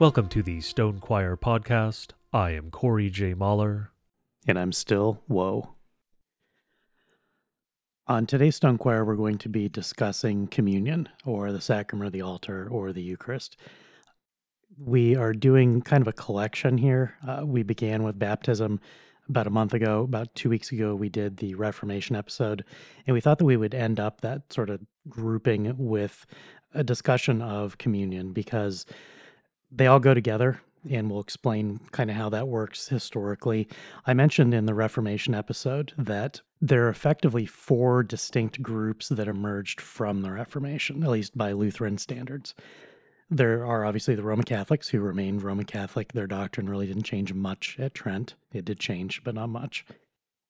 Welcome to the Stone Choir podcast. I am Corey J. Mahler. And I'm still Woe. On today's Stone Choir, we're going to be discussing communion or the sacrament of the altar or the Eucharist. We are doing kind of a collection here. Uh, we began with baptism about a month ago. About two weeks ago, we did the Reformation episode, and we thought that we would end up that sort of grouping with a discussion of communion because they all go together and we'll explain kind of how that works historically. I mentioned in the Reformation episode that there are effectively four distinct groups that emerged from the Reformation, at least by Lutheran standards. There are obviously the Roman Catholics who remained Roman Catholic. Their doctrine really didn't change much at Trent. It did change, but not much.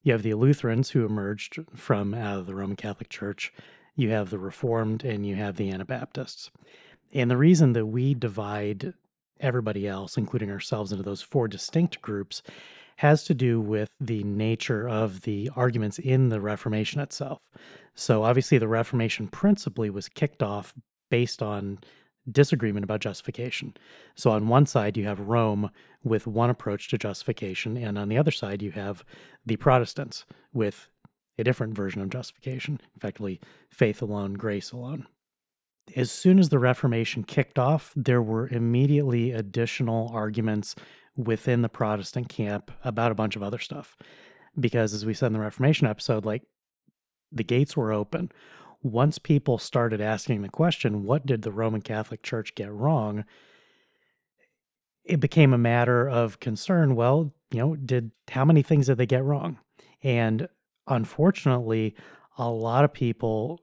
You have the Lutherans who emerged from out of the Roman Catholic Church. You have the Reformed and you have the Anabaptists. And the reason that we divide everybody else, including ourselves, into those four distinct groups has to do with the nature of the arguments in the Reformation itself. So, obviously, the Reformation principally was kicked off based on disagreement about justification. So, on one side, you have Rome with one approach to justification, and on the other side, you have the Protestants with a different version of justification, effectively faith alone, grace alone as soon as the Reformation kicked off, there were immediately additional arguments within the Protestant camp about a bunch of other stuff. Because as we said in the Reformation episode, like the gates were open. Once people started asking the question, what did the Roman Catholic Church get wrong? It became a matter of concern. Well, you know, did how many things did they get wrong? And unfortunately, a lot of people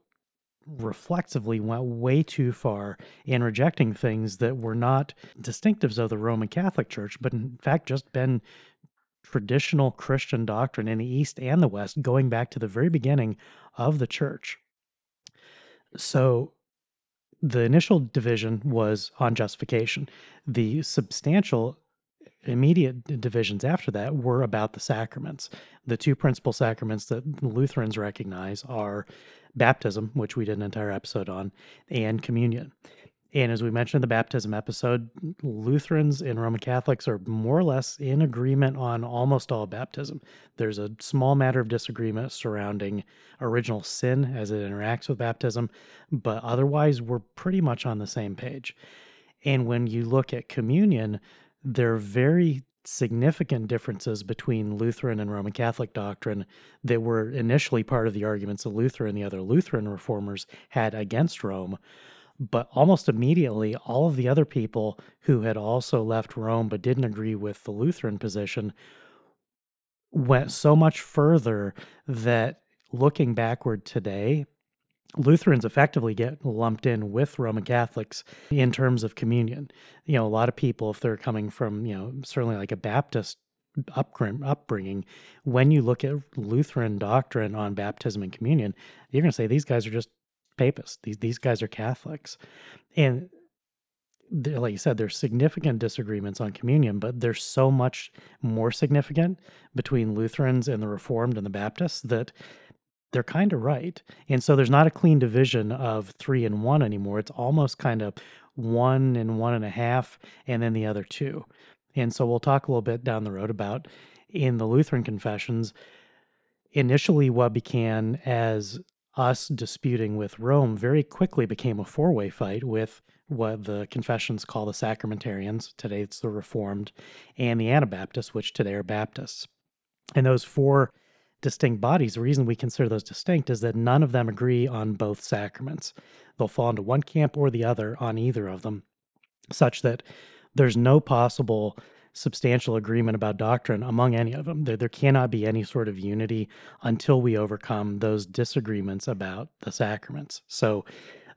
reflexively went way too far in rejecting things that were not distinctives of the Roman Catholic Church, but in fact just been traditional Christian doctrine in the East and the West, going back to the very beginning of the church. So the initial division was on justification. The substantial immediate divisions after that were about the sacraments. The two principal sacraments that Lutherans recognize are baptism, which we did an entire episode on, and communion. And as we mentioned in the baptism episode, Lutherans and Roman Catholics are more or less in agreement on almost all baptism. There's a small matter of disagreement surrounding original sin as it interacts with baptism, but otherwise, we're pretty much on the same page. And when you look at communion, they're very significant differences between Lutheran and Roman Catholic doctrine that were initially part of the arguments that Luther and the other Lutheran reformers had against Rome. But almost immediately, all of the other people who had also left Rome but didn't agree with the Lutheran position went so much further that looking backward today, Lutherans effectively get lumped in with Roman Catholics in terms of communion. You know, a lot of people, if they're coming from, you know, certainly like a Baptist upbringing, when you look at Lutheran doctrine on baptism and communion, you're going to say these guys are just papists. These these guys are Catholics, and like you said, there's significant disagreements on communion, but there's so much more significant between Lutherans and the Reformed and the Baptists that they're kind of right. And so there's not a clean division of three and one anymore. It's almost kind of one and one and a half, and then the other two. And so we'll talk a little bit down the road about in the Lutheran confessions, initially what began as us disputing with Rome very quickly became a four way fight with what the confessions call the sacramentarians. Today it's the Reformed and the Anabaptists, which today are Baptists. And those four distinct bodies, the reason we consider those distinct is that none of them agree on both sacraments. They'll fall into one camp or the other on either of them, such that there's no possible substantial agreement about doctrine among any of them. There, there cannot be any sort of unity until we overcome those disagreements about the sacraments. So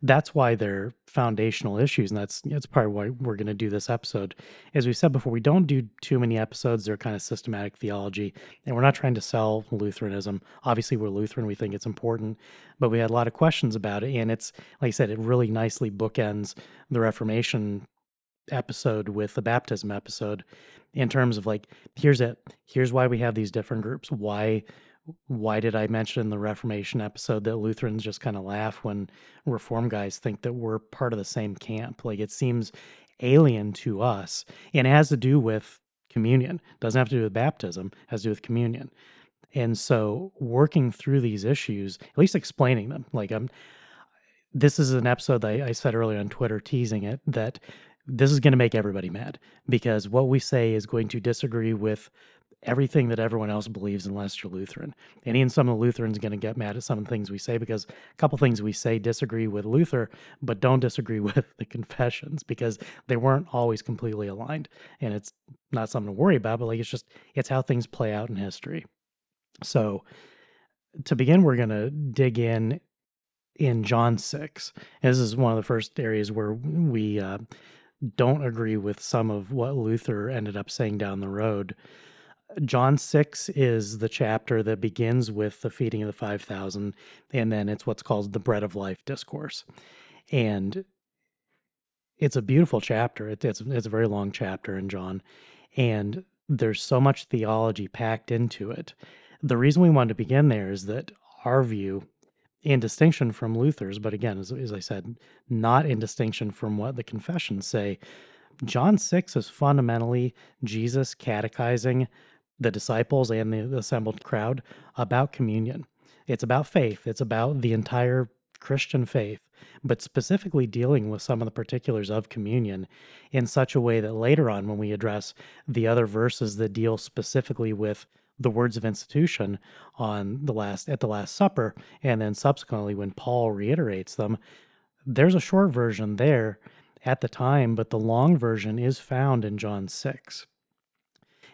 that's why they're foundational issues and that's that's part why we're going to do this episode. As we said before we don't do too many episodes they're kind of systematic theology and we're not trying to sell lutheranism. Obviously we're lutheran we think it's important but we had a lot of questions about it and it's like i said it really nicely bookends the reformation episode with the baptism episode in terms of like here's it here's why we have these different groups why why did I mention in the Reformation episode that Lutherans just kind of laugh when Reform guys think that we're part of the same camp? Like it seems alien to us and it has to do with communion. It doesn't have to do with baptism, it has to do with communion. And so working through these issues, at least explaining them, like I'm this is an episode that I, I said earlier on Twitter teasing it that this is going to make everybody mad because what we say is going to disagree with everything that everyone else believes unless you're Lutheran. And even some of the Lutherans are going to get mad at some of the things we say because a couple things we say disagree with Luther, but don't disagree with the confessions because they weren't always completely aligned. And it's not something to worry about, but like it's just it's how things play out in history. So to begin, we're going to dig in in John 6. this is one of the first areas where we uh, don't agree with some of what Luther ended up saying down the road. John 6 is the chapter that begins with the feeding of the 5,000, and then it's what's called the bread of life discourse. And it's a beautiful chapter. It, it's, it's a very long chapter in John, and there's so much theology packed into it. The reason we wanted to begin there is that our view, in distinction from Luther's, but again, as, as I said, not in distinction from what the confessions say, John 6 is fundamentally Jesus catechizing the disciples and the assembled crowd about communion. It's about faith, it's about the entire Christian faith, but specifically dealing with some of the particulars of communion in such a way that later on, when we address the other verses that deal specifically with the words of institution on the last at the last supper and then subsequently when paul reiterates them there's a short version there at the time but the long version is found in john 6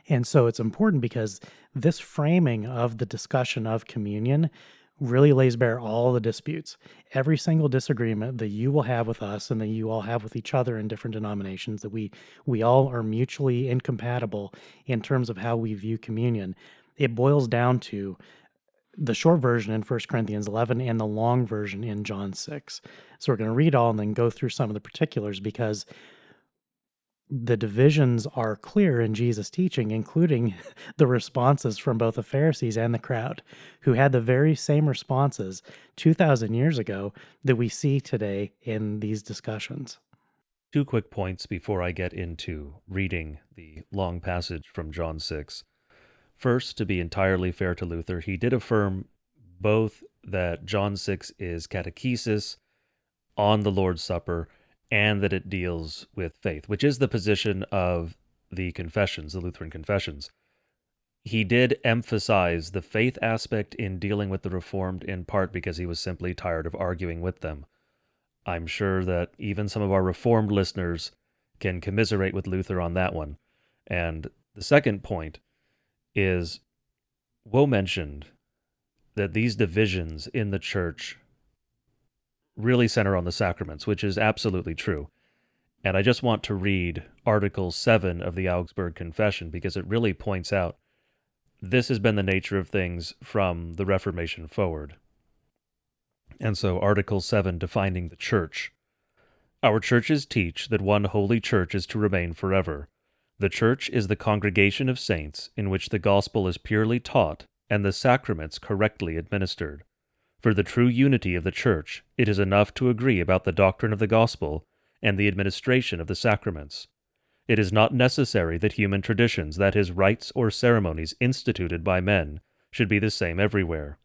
and so it's important because this framing of the discussion of communion really lays bare all the disputes. Every single disagreement that you will have with us and that you all have with each other in different denominations, that we we all are mutually incompatible in terms of how we view communion. It boils down to the short version in 1 Corinthians 11 and the long version in John 6. So we're going to read all and then go through some of the particulars because the divisions are clear in Jesus' teaching, including the responses from both the Pharisees and the crowd, who had the very same responses 2,000 years ago that we see today in these discussions. Two quick points before I get into reading the long passage from John 6. First, to be entirely fair to Luther, he did affirm both that John 6 is catechesis on the Lord's Supper and that it deals with faith, which is the position of the confessions, the Lutheran confessions. He did emphasize the faith aspect in dealing with the Reformed in part because he was simply tired of arguing with them. I'm sure that even some of our Reformed listeners can commiserate with Luther on that one. And the second point is Woe mentioned that these divisions in the church really center on the sacraments, which is absolutely true. And I just want to read Article 7 of the Augsburg Confession because it really points out this has been the nature of things from the Reformation forward. And so, Article 7 defining the Church. Our churches teach that one holy church is to remain forever. The church is the congregation of saints in which the gospel is purely taught and the sacraments correctly administered. For the true unity of the Church, it is enough to agree about the doctrine of the gospel and the administration of the sacraments. It is not necessary that human traditions, that is, rites or ceremonies instituted by men, should be the same everywhere.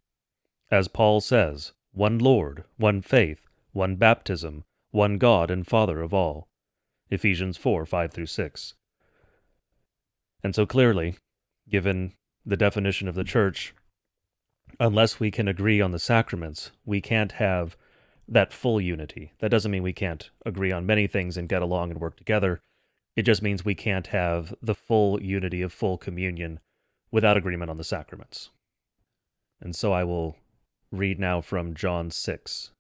As Paul says, one Lord, one faith, one baptism, one God and Father of all. Ephesians 4 5 through 6. And so clearly, given the definition of the Church, unless we can agree on the sacraments, we can't have that full unity. That doesn't mean we can't agree on many things and get along and work together. It just means we can't have the full unity of full communion without agreement on the sacraments. And so I will read now from John 6.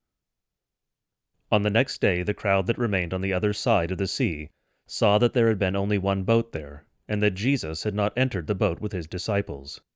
On the next day, the crowd that remained on the other side of the sea saw that there had been only one boat there, and that Jesus had not entered the boat with his disciples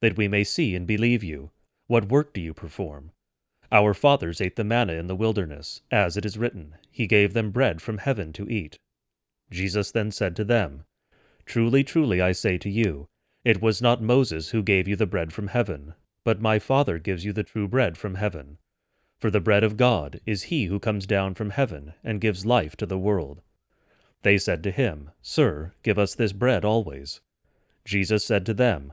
that we may see and believe you? What work do you perform? Our fathers ate the manna in the wilderness, as it is written, He gave them bread from heaven to eat. Jesus then said to them, Truly, truly, I say to you, it was not Moses who gave you the bread from heaven, but my Father gives you the true bread from heaven. For the bread of God is he who comes down from heaven and gives life to the world. They said to him, Sir, give us this bread always. Jesus said to them,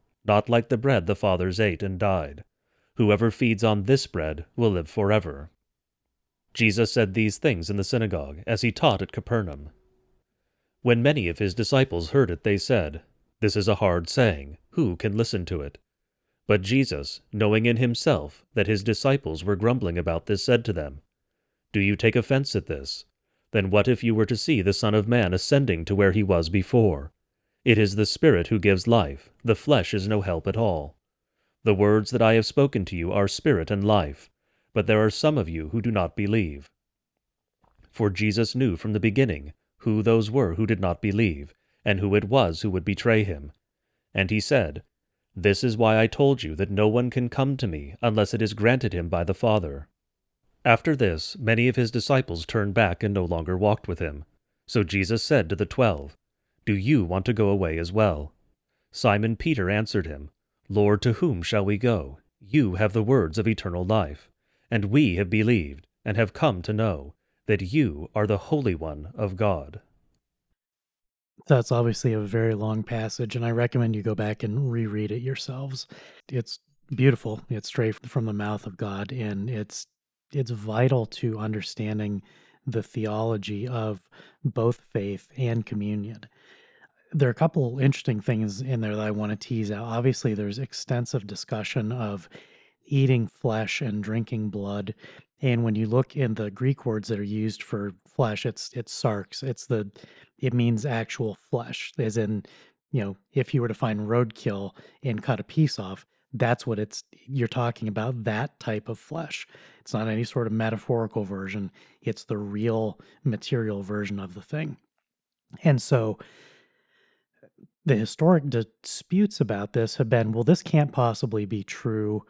not like the bread the fathers ate and died. Whoever feeds on this bread will live forever. Jesus said these things in the synagogue as he taught at Capernaum. When many of his disciples heard it, they said, This is a hard saying. Who can listen to it? But Jesus, knowing in himself that his disciples were grumbling about this, said to them, Do you take offense at this? Then what if you were to see the Son of Man ascending to where he was before? It is the Spirit who gives life, the flesh is no help at all. The words that I have spoken to you are spirit and life, but there are some of you who do not believe. For Jesus knew from the beginning who those were who did not believe, and who it was who would betray him. And he said, This is why I told you that no one can come to me unless it is granted him by the Father. After this, many of his disciples turned back and no longer walked with him. So Jesus said to the twelve, Do you want to go away as well? Simon Peter answered him, Lord, to whom shall we go? You have the words of eternal life. And we have believed and have come to know that you are the Holy One of God. That's obviously a very long passage, and I recommend you go back and reread it yourselves. It's beautiful. It's straight from the mouth of God, and it's it's vital to understanding the theology of both faith and communion. There are a couple interesting things in there that I want to tease out. Obviously, there's extensive discussion of eating flesh and drinking blood. And when you look in the Greek words that are used for flesh, it's it's sarx. It's the it means actual flesh, as in, you know, if you were to find roadkill and cut a piece off, that's what it's you're talking about that type of flesh it's not any sort of metaphorical version it's the real material version of the thing and so the historic disputes about this have been well this can't possibly be true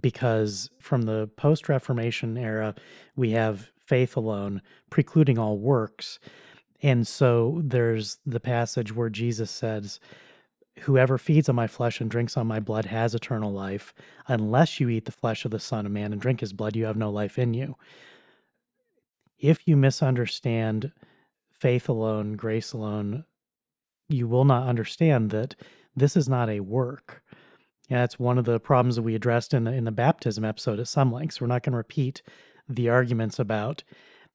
because from the post reformation era we have faith alone precluding all works and so there's the passage where jesus says Whoever feeds on my flesh and drinks on my blood has eternal life. Unless you eat the flesh of the Son of Man and drink his blood, you have no life in you. If you misunderstand faith alone, grace alone, you will not understand that this is not a work. And that's one of the problems that we addressed in the in the baptism episode at some lengths. We're not going to repeat the arguments about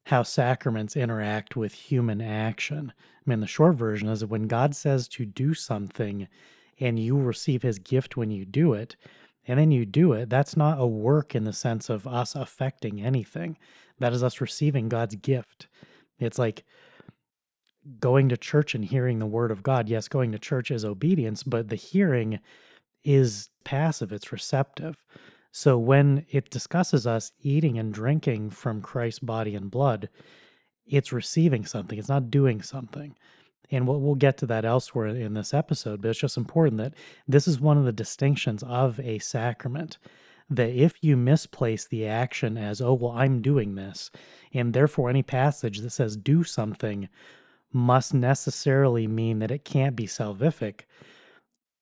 how sacraments interact with human action. I mean, the short version is that when God says to do something and you receive his gift when you do it, and then you do it, that's not a work in the sense of us affecting anything. That is us receiving God's gift. It's like going to church and hearing the word of God. Yes, going to church is obedience, but the hearing is passive, it's receptive. So when it discusses us eating and drinking from Christ's body and blood, it's receiving something, it's not doing something. And we'll, we'll get to that elsewhere in this episode, but it's just important that this is one of the distinctions of a sacrament. That if you misplace the action as, oh, well, I'm doing this, and therefore any passage that says do something must necessarily mean that it can't be salvific,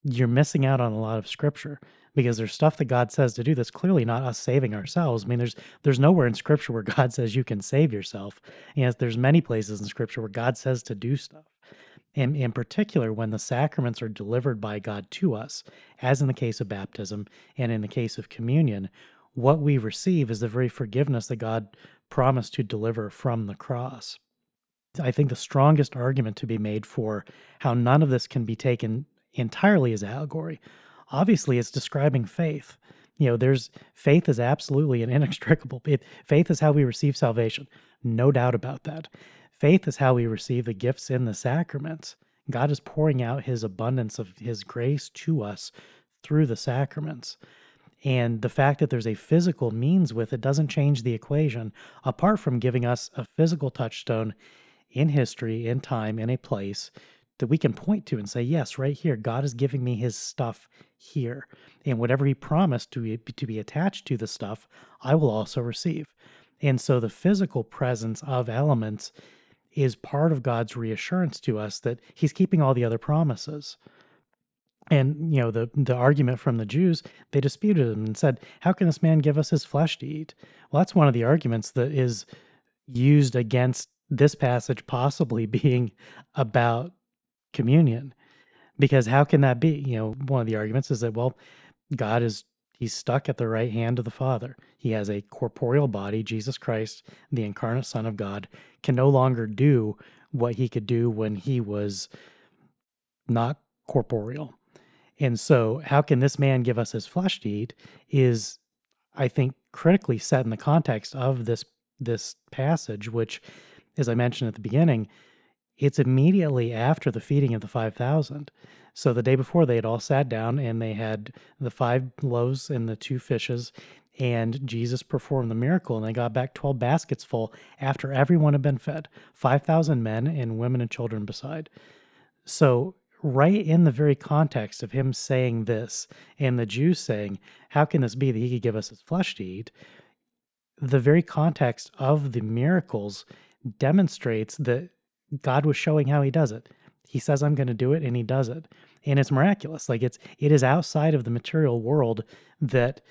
you're missing out on a lot of scripture because there's stuff that God says to do that's clearly not us saving ourselves. I mean, there's there's nowhere in Scripture where God says you can save yourself. Yes, there's many places in Scripture where God says to do stuff. And in particular, when the sacraments are delivered by God to us, as in the case of baptism and in the case of communion, what we receive is the very forgiveness that God promised to deliver from the cross. I think the strongest argument to be made for how none of this can be taken entirely as allegory obviously it's describing faith. You know, there's faith is absolutely an inextricable. It, faith is how we receive salvation. No doubt about that. Faith is how we receive the gifts in the sacraments. God is pouring out his abundance of his grace to us through the sacraments. And the fact that there's a physical means with it doesn't change the equation, apart from giving us a physical touchstone in history, in time, in a place that we can point to and say, yes, right here, God is giving me his stuff here. And whatever he promised to be, to be attached to the stuff, I will also receive. And so the physical presence of elements is part of God's reassurance to us that he's keeping all the other promises. And you know the the argument from the Jews, they disputed him and said, "How can this man give us his flesh to eat?" Well, that's one of the arguments that is used against this passage possibly being about communion because how can that be? You know one of the arguments is that well god is he's stuck at the right hand of the father. He has a corporeal body. Jesus christ the incarnate son of god can no longer do what he could do when he was not corporeal. And so how can this man give us his flesh to eat is i think critically set in the context of this this passage which as i mentioned at the beginning it's immediately after the feeding of the 5,000. So the day before, they had all sat down and they had the five loaves and the two fishes, and Jesus performed the miracle, and they got back 12 baskets full after everyone had been fed 5,000 men and women and children beside. So, right in the very context of him saying this and the Jews saying, How can this be that he could give us his flesh to eat? The very context of the miracles demonstrates that God was showing how he does it. He says I'm going to do it and he does it. And it's miraculous. Like it's it is outside of the material world that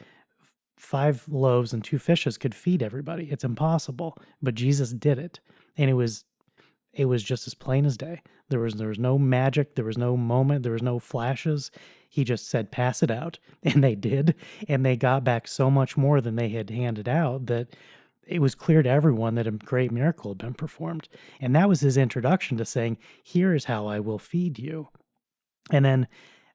five loaves and two fishes could feed everybody. It's impossible, but Jesus did it. And it was it was just as plain as day. There was there was no magic, there was no moment, there was no flashes. He just said pass it out and they did and they got back so much more than they had handed out that it was clear to everyone that a great miracle had been performed. And that was his introduction to saying, Here is how I will feed you. And then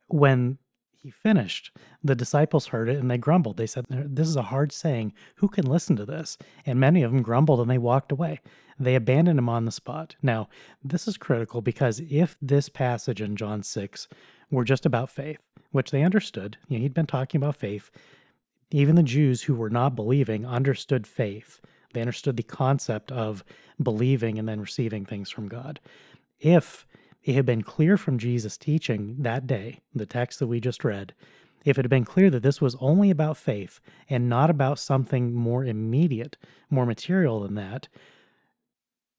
when he finished, the disciples heard it and they grumbled. They said, This is a hard saying. Who can listen to this? And many of them grumbled and they walked away. They abandoned him on the spot. Now, this is critical because if this passage in John 6 were just about faith, which they understood, you know, he'd been talking about faith, even the Jews who were not believing understood faith. They understood the concept of believing and then receiving things from God. If it had been clear from Jesus' teaching that day, the text that we just read, if it had been clear that this was only about faith and not about something more immediate, more material than that,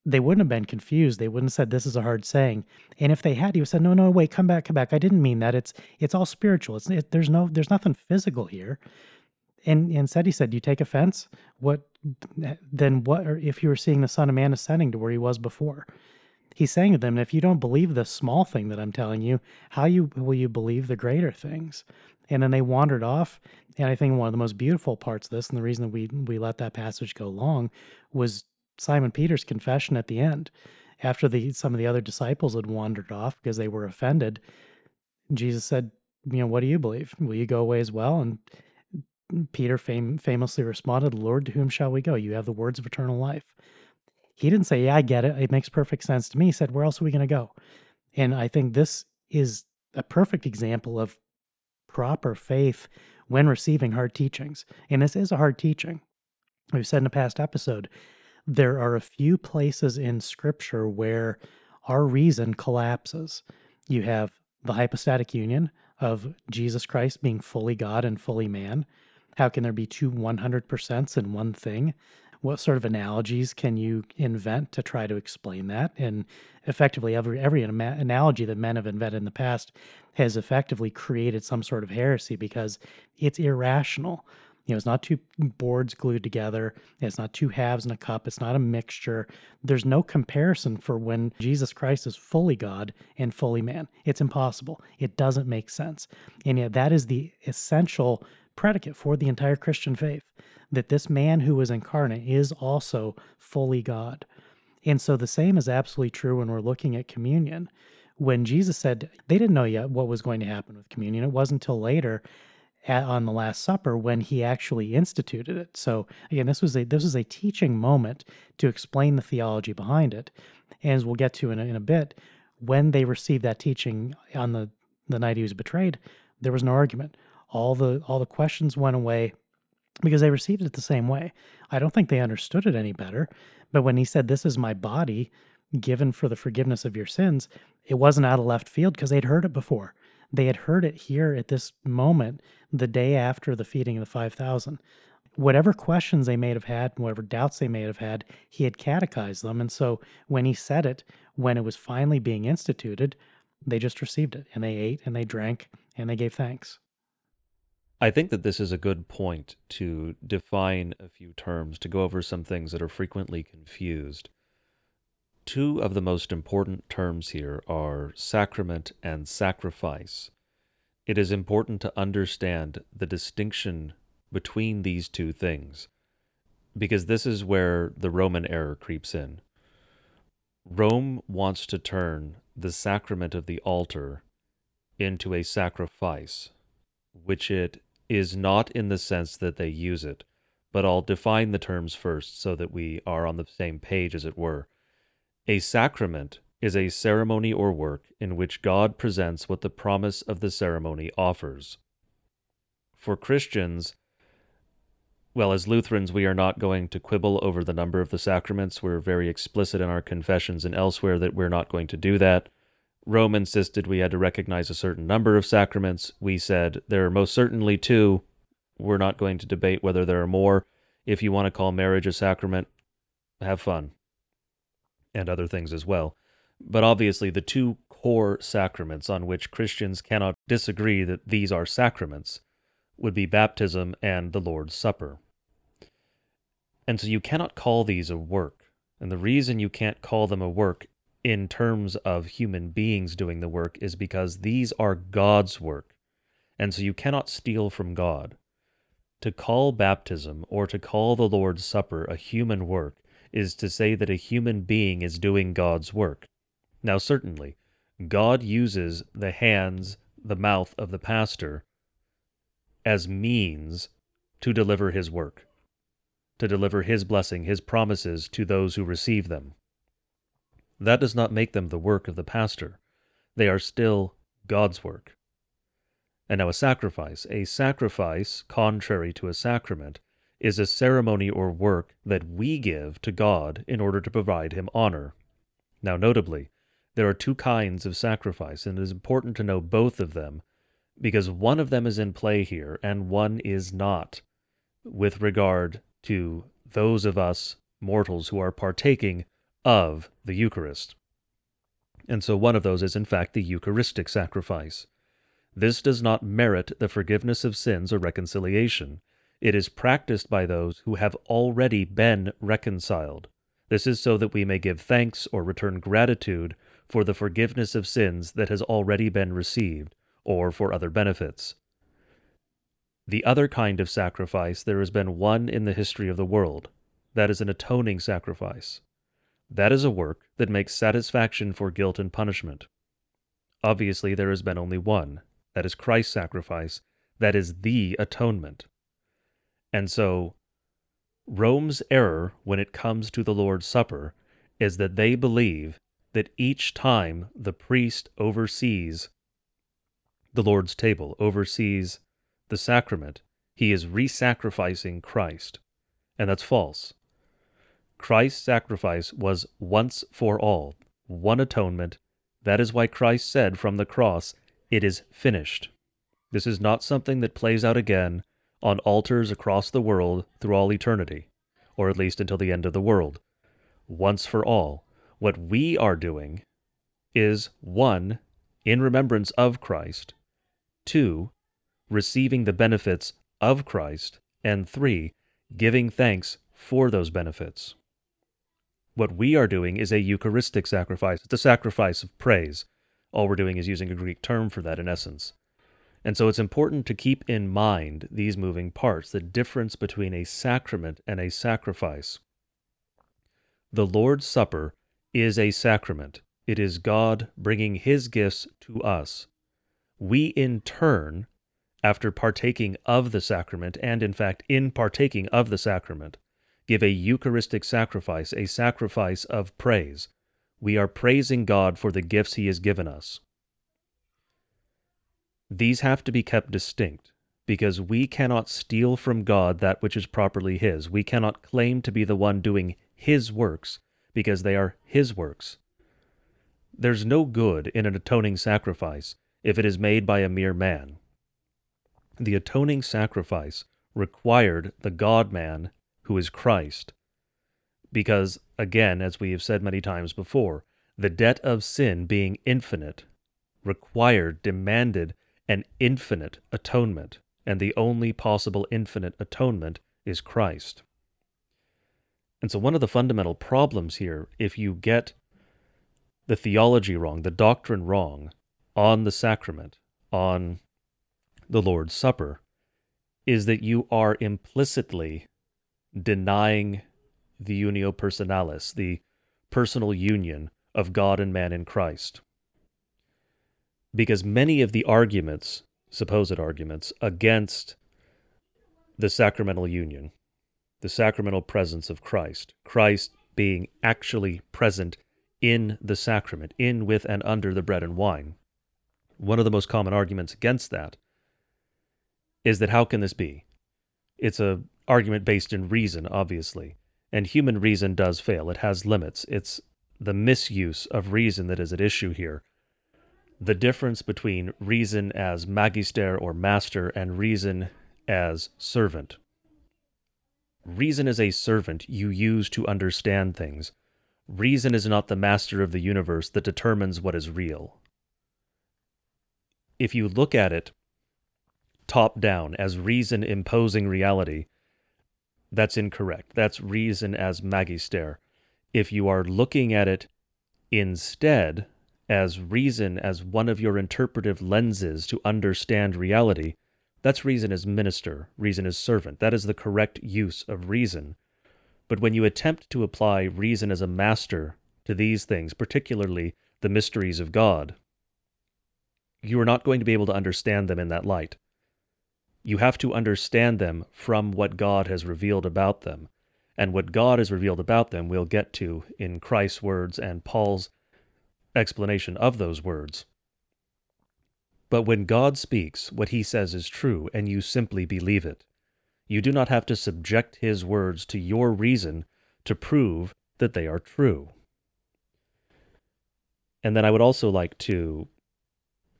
they wouldn't have been confused. They wouldn't have said this is a hard saying. And if they had, he would have said, "No, no, wait, come back, come back. I didn't mean that. It's it's all spiritual. It's it, there's no there's nothing physical here." And instead, he said, "You take offense. What then? What if you were seeing the Son of Man ascending to where he was before?" He's saying to them, "If you don't believe the small thing that I'm telling you, how you will you believe the greater things?" And then they wandered off. And I think one of the most beautiful parts of this, and the reason that we we let that passage go long, was Simon Peter's confession at the end. After the some of the other disciples had wandered off because they were offended, Jesus said, "You know, what do you believe? Will you go away as well?" And Peter fam- famously responded, "Lord, to whom shall we go? You have the words of eternal life." He didn't say, "Yeah, I get it. It makes perfect sense to me." He said, "Where else are we going to go?" And I think this is a perfect example of proper faith when receiving hard teachings. And this is a hard teaching. We've said in a past episode, there are a few places in scripture where our reason collapses. You have the hypostatic union of Jesus Christ being fully God and fully man. How can there be two 100% in one thing? What sort of analogies can you invent to try to explain that? And effectively, every every analogy that men have invented in the past has effectively created some sort of heresy because it's irrational. You know, it's not two boards glued together. It's not two halves in a cup. It's not a mixture. There's no comparison for when Jesus Christ is fully God and fully man. It's impossible. It doesn't make sense. And yet, that is the essential predicate for the entire Christian faith that this man who was incarnate is also fully God. And so the same is absolutely true when we're looking at communion. When Jesus said they didn't know yet what was going to happen with communion, it wasn't until later at, on the Last Supper when he actually instituted it. So again, this was a this was a teaching moment to explain the theology behind it, and as we'll get to in a, in a bit, when they received that teaching on the the night he was betrayed, there was no argument. All the all the questions went away because they received it the same way. I don't think they understood it any better. But when he said, "This is my body." Given for the forgiveness of your sins, it wasn't out of left field because they'd heard it before. They had heard it here at this moment, the day after the feeding of the 5,000. Whatever questions they may have had, whatever doubts they may have had, he had catechized them. And so when he said it, when it was finally being instituted, they just received it and they ate and they drank and they gave thanks. I think that this is a good point to define a few terms, to go over some things that are frequently confused. Two of the most important terms here are sacrament and sacrifice. It is important to understand the distinction between these two things, because this is where the Roman error creeps in. Rome wants to turn the sacrament of the altar into a sacrifice, which it is not in the sense that they use it, but I'll define the terms first so that we are on the same page, as it were. A sacrament is a ceremony or work in which God presents what the promise of the ceremony offers. For Christians, well, as Lutherans, we are not going to quibble over the number of the sacraments. We're very explicit in our confessions and elsewhere that we're not going to do that. Rome insisted we had to recognize a certain number of sacraments. We said there are most certainly two. We're not going to debate whether there are more. If you want to call marriage a sacrament, have fun and other things as well. But obviously, the two core sacraments on which Christians cannot disagree that these are sacraments would be baptism and the Lord's Supper. And so you cannot call these a work. And the reason you can't call them a work in terms of human beings doing the work is because these are God's work. And so you cannot steal from God. To call baptism or to call the Lord's Supper a human work is to say that a human being is doing God's work. Now, certainly, God uses the hands, the mouth of the pastor as means to deliver his work, to deliver his blessing, his promises to those who receive them. That does not make them the work of the pastor. They are still God's work. And now a sacrifice. A sacrifice, contrary to a sacrament, is a ceremony or work that we give to God in order to provide him honor. Now, notably, there are two kinds of sacrifice, and it is important to know both of them because one of them is in play here and one is not with regard to those of us mortals who are partaking of the Eucharist. And so one of those is, in fact, the Eucharistic sacrifice. This does not merit the forgiveness of sins or reconciliation. It is practiced by those who have already been reconciled. This is so that we may give thanks or return gratitude for the forgiveness of sins that has already been received, or for other benefits. The other kind of sacrifice, there has been one in the history of the world. That is an atoning sacrifice. That is a work that makes satisfaction for guilt and punishment. Obviously, there has been only one. That is Christ's sacrifice. That is the atonement. And so, Rome's error when it comes to the Lord's Supper is that they believe that each time the priest oversees the Lord's table, oversees the sacrament, he is re sacrificing Christ. And that's false. Christ's sacrifice was once for all, one atonement. That is why Christ said from the cross, It is finished. This is not something that plays out again on altars across the world through all eternity, or at least until the end of the world. Once for all. What we are doing is one, in remembrance of Christ, two, receiving the benefits of Christ, and three, giving thanks for those benefits. What we are doing is a Eucharistic sacrifice. It's a sacrifice of praise. All we're doing is using a Greek term for that in essence. And so it's important to keep in mind these moving parts, the difference between a sacrament and a sacrifice. The Lord's Supper is a sacrament. It is God bringing his gifts to us. We, in turn, after partaking of the sacrament, and in fact, in partaking of the sacrament, give a Eucharistic sacrifice, a sacrifice of praise. We are praising God for the gifts He has given us. These have to be kept distinct because we cannot steal from God that which is properly His. We cannot claim to be the one doing His works because they are His works. There's no good in an atoning sacrifice if it is made by a mere man. The atoning sacrifice required the God man who is Christ. Because, again, as we have said many times before, the debt of sin being infinite required, demanded an infinite atonement, and the only possible infinite atonement is Christ. And so, one of the fundamental problems here, if you get the theology wrong, the doctrine wrong, on the sacrament, on the Lord's Supper, is that you are implicitly denying the unio personalis, the personal union of God and man in Christ. Because many of the arguments, supposed arguments, against the sacramental union, the sacramental presence of Christ, Christ being actually present in the sacrament, in, with, and under the bread and wine. One of the most common arguments against that is that how can this be? It's a argument based in reason, obviously, and human reason does fail. It has limits. It's the misuse of reason that is at issue here. The difference between reason as magister or master and reason as servant. Reason is a servant you use to understand things. Reason is not the master of the universe that determines what is real. If you look at it top down as reason imposing reality, that's incorrect. That's reason as magister. If you are looking at it instead as reason as one of your interpretive lenses to understand reality, That's reason as minister, reason as servant. That is the correct use of reason. But when you attempt to apply reason as a master to these things, particularly the mysteries of God, you are not going to be able to understand them in that light. You have to understand them from what God has revealed about them. And what God has revealed about them, we'll get to in Christ's words and Paul's explanation of those words. But when God speaks, what he says is true, and you simply believe it. You do not have to subject his words to your reason to prove that they are true. And then I would also like to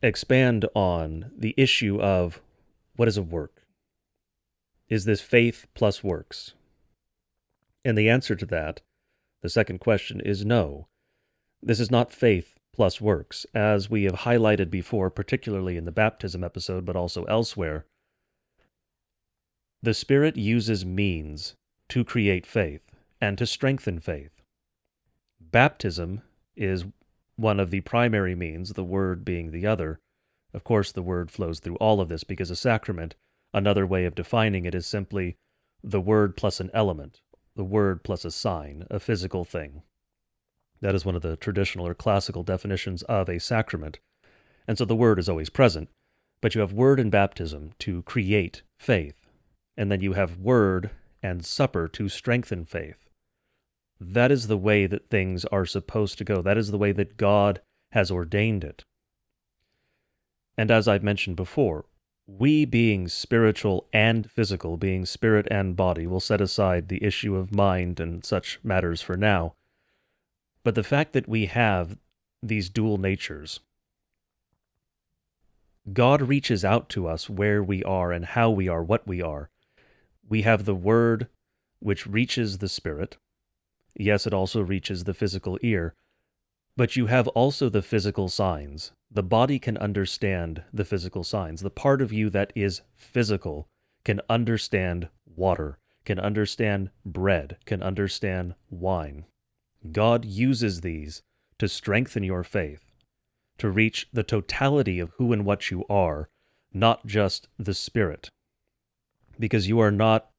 expand on the issue of what is a work? Is this faith plus works? And the answer to that, the second question, is no. This is not faith plus works. As we have highlighted before, particularly in the baptism episode, but also elsewhere, the Spirit uses means to create faith and to strengthen faith. Baptism is one of the primary means, the Word being the other. Of course, the Word flows through all of this because a sacrament, another way of defining it, is simply the Word plus an element, the Word plus a sign, a physical thing. That is one of the traditional or classical definitions of a sacrament. And so the Word is always present, but you have Word in baptism to create faith, and then you have Word and supper to strengthen faith. That is the way that things are supposed to go. That is the way that God has ordained it. And as I've mentioned before, we being spiritual and physical, being spirit and body, will set aside the issue of mind and such matters for now. But the fact that we have these dual natures, God reaches out to us where we are and how we are, what we are. We have the Word, which reaches the Spirit, Yes, it also reaches the physical ear. But you have also the physical signs. The body can understand the physical signs. The part of you that is physical can understand water, can understand bread, can understand wine. God uses these to strengthen your faith, to reach the totality of who and what you are, not just the spirit. Because you are not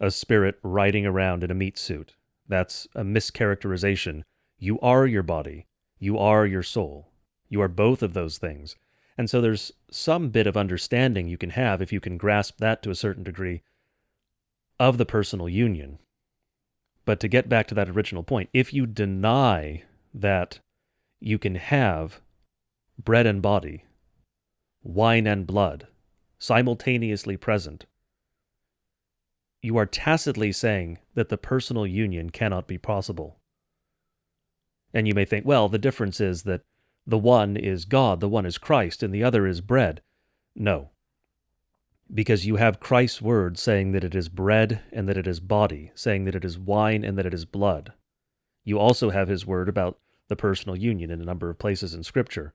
a spirit riding around in a meat suit. That's a mischaracterization. You are your body. You are your soul. You are both of those things. And so there's some bit of understanding you can have if you can grasp that to a certain degree of the personal union. But to get back to that original point, if you deny that you can have bread and body, wine and blood, simultaneously present, you are tacitly saying that the personal union cannot be possible. And you may think, well, the difference is that the one is God, the one is Christ, and the other is bread. No. Because you have Christ's word saying that it is bread and that it is body, saying that it is wine and that it is blood. You also have his word about the personal union in a number of places in Scripture.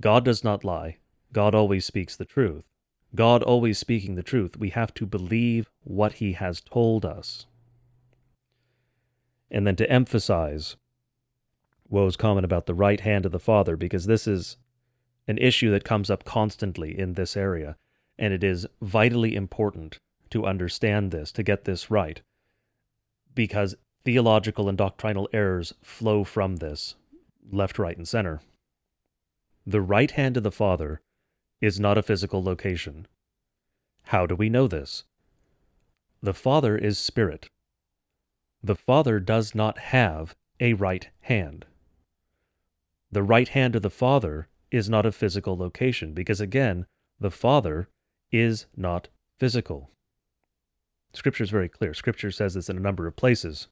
God does not lie. God always speaks the truth. God always speaking the truth, we have to believe what he has told us. And then to emphasize Woe's comment about the right hand of the Father, because this is an issue that comes up constantly in this area, and it is vitally important to understand this, to get this right, because theological and doctrinal errors flow from this, left, right, and center. The right hand of the Father is not a physical location. How do we know this? The Father is Spirit. The Father does not have a right hand. The right hand of the Father is not a physical location because, again, the Father is not physical. Scripture is very clear. Scripture says this in a number of places.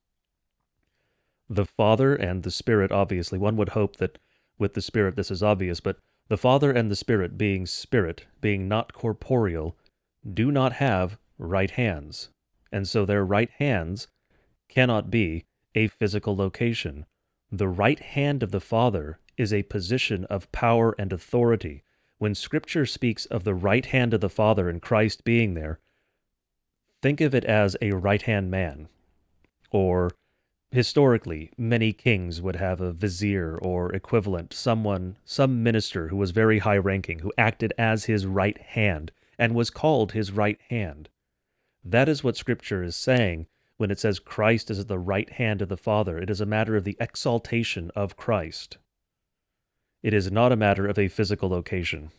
The Father and the Spirit, obviously, one would hope that with the Spirit this is obvious, but the Father and the Spirit, being spirit, being not corporeal, do not have right hands, and so their right hands cannot be a physical location. The right hand of the Father is a position of power and authority. When Scripture speaks of the right hand of the Father and Christ being there, think of it as a right hand man, or historically, many kings would have a vizier or equivalent, someone, some minister who was very high ranking, who acted as his right hand and was called his right hand. That is what Scripture is saying when it says Christ is at the right hand of the Father. It is a matter of the exaltation of Christ. It is not a matter of a physical location.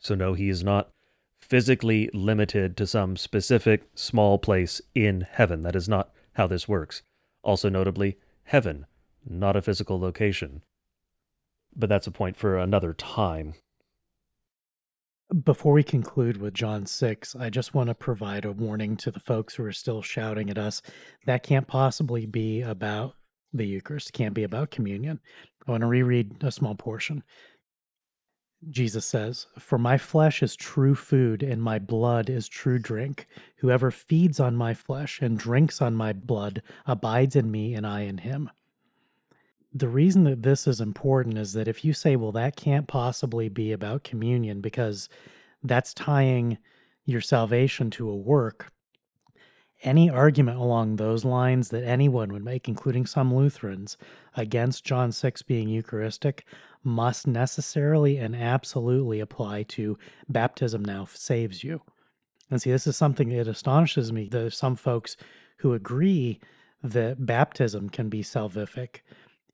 So, no, he is not physically limited to some specific small place in heaven. That is not how this works. Also, notably, heaven, not a physical location. But that's a point for another time. Before we conclude with John 6, I just want to provide a warning to the folks who are still shouting at us. That can't possibly be about the Eucharist, can't be about communion. I want to reread a small portion. Jesus says, For my flesh is true food, and my blood is true drink. Whoever feeds on my flesh and drinks on my blood abides in me, and I in him the reason that this is important is that if you say, well, that can't possibly be about communion because that's tying your salvation to a work, any argument along those lines that anyone would make, including some Lutherans, against John 6 being Eucharistic, must necessarily and absolutely apply to baptism now saves you. And see, this is something that astonishes me. There's some folks who agree that baptism can be salvific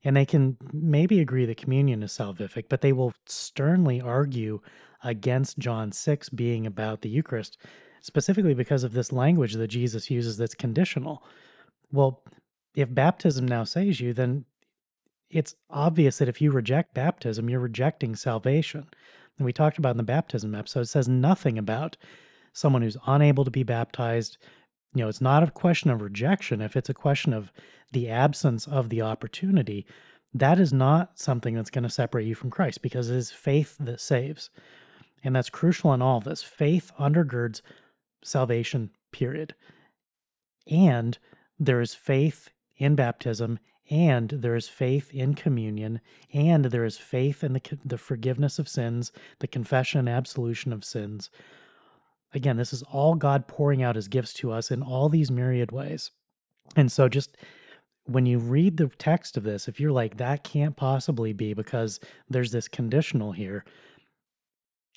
and they can maybe agree that communion is salvific, but they will sternly argue against John 6 being about the Eucharist, specifically because of this language that Jesus uses that's conditional. Well, if baptism now saves you, then it's obvious that if you reject baptism, you're rejecting salvation. And we talked about in the baptism episode, it says nothing about someone who's unable to be baptized. You know, it's not a question of rejection. If it's a question of the absence of the opportunity, that is not something that's going to separate you from Christ because it is faith that saves. And that's crucial in all of this. Faith undergirds salvation, period. And there is faith in baptism, and there is faith in communion, and there is faith in the, the forgiveness of sins, the confession and absolution of sins. Again, this is all God pouring out his gifts to us in all these myriad ways. And so just when you read the text of this, if you're like, that can't possibly be because there's this conditional here,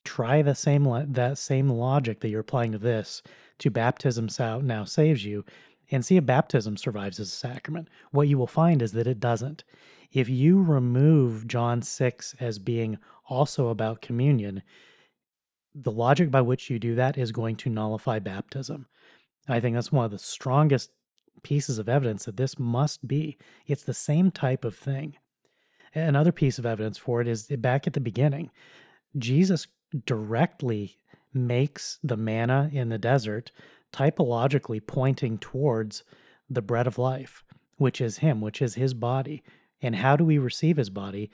try the same that same logic that you're applying to this to baptism now saves you and see if baptism survives as a sacrament. What you will find is that it doesn't. If you remove John 6 as being also about communion, the logic by which you do that is going to nullify baptism. I think that's one of the strongest pieces of evidence that this must be. It's the same type of thing. Another piece of evidence for it is back at the beginning. Jesus directly makes the manna in the desert typologically pointing towards the bread of life, which is Him, which is His body. And how do we receive His body?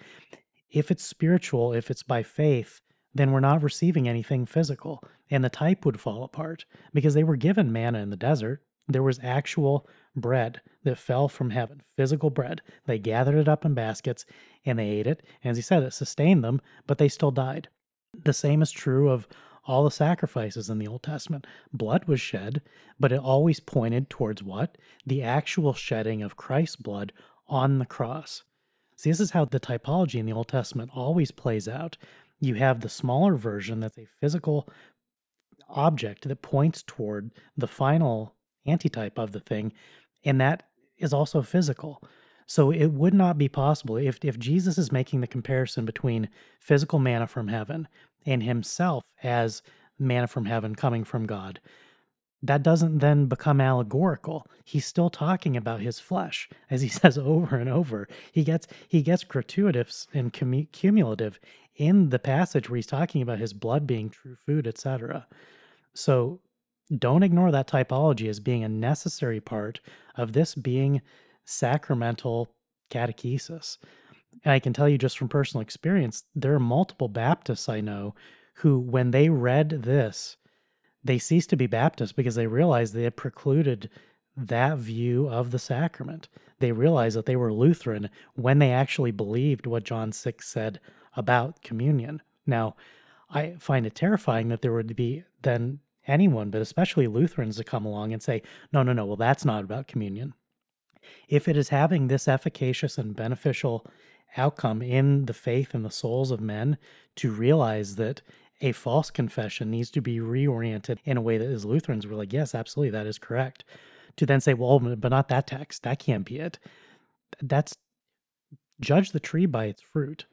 If it's spiritual, if it's by faith, then we're not receiving anything physical. And the type would fall apart because they were given manna in the desert. There was actual bread that fell from heaven, physical bread. They gathered it up in baskets and they ate it. And as he said, it sustained them, but they still died. The same is true of all the sacrifices in the Old Testament. Blood was shed, but it always pointed towards what? The actual shedding of Christ's blood on the cross. See, this is how the typology in the Old Testament always plays out. You have the smaller version that's a physical object that points toward the final antitype of the thing, and that is also physical. So it would not be possible if if Jesus is making the comparison between physical manna from heaven and himself as manna from heaven coming from God. That doesn't then become allegorical. He's still talking about his flesh, as he says over and over. He gets he gets gratuitous and cumulative in the passage where he's talking about his blood being true food, etc. So don't ignore that typology as being a necessary part of this being sacramental catechesis. And I can tell you just from personal experience, there are multiple Baptists I know who, when they read this, they ceased to be Baptist because they realized they had precluded that view of the sacrament. They realized that they were Lutheran when they actually believed what John 6 said about communion. Now, I find it terrifying that there would be then anyone, but especially Lutherans, to come along and say, no, no, no, well, that's not about communion. If it is having this efficacious and beneficial outcome in the faith and the souls of men to realize that a false confession needs to be reoriented in a way that as Lutherans were like, yes, absolutely, that is correct. To then say, well, but not that text. That can't be it. That's judge the tree by its fruit.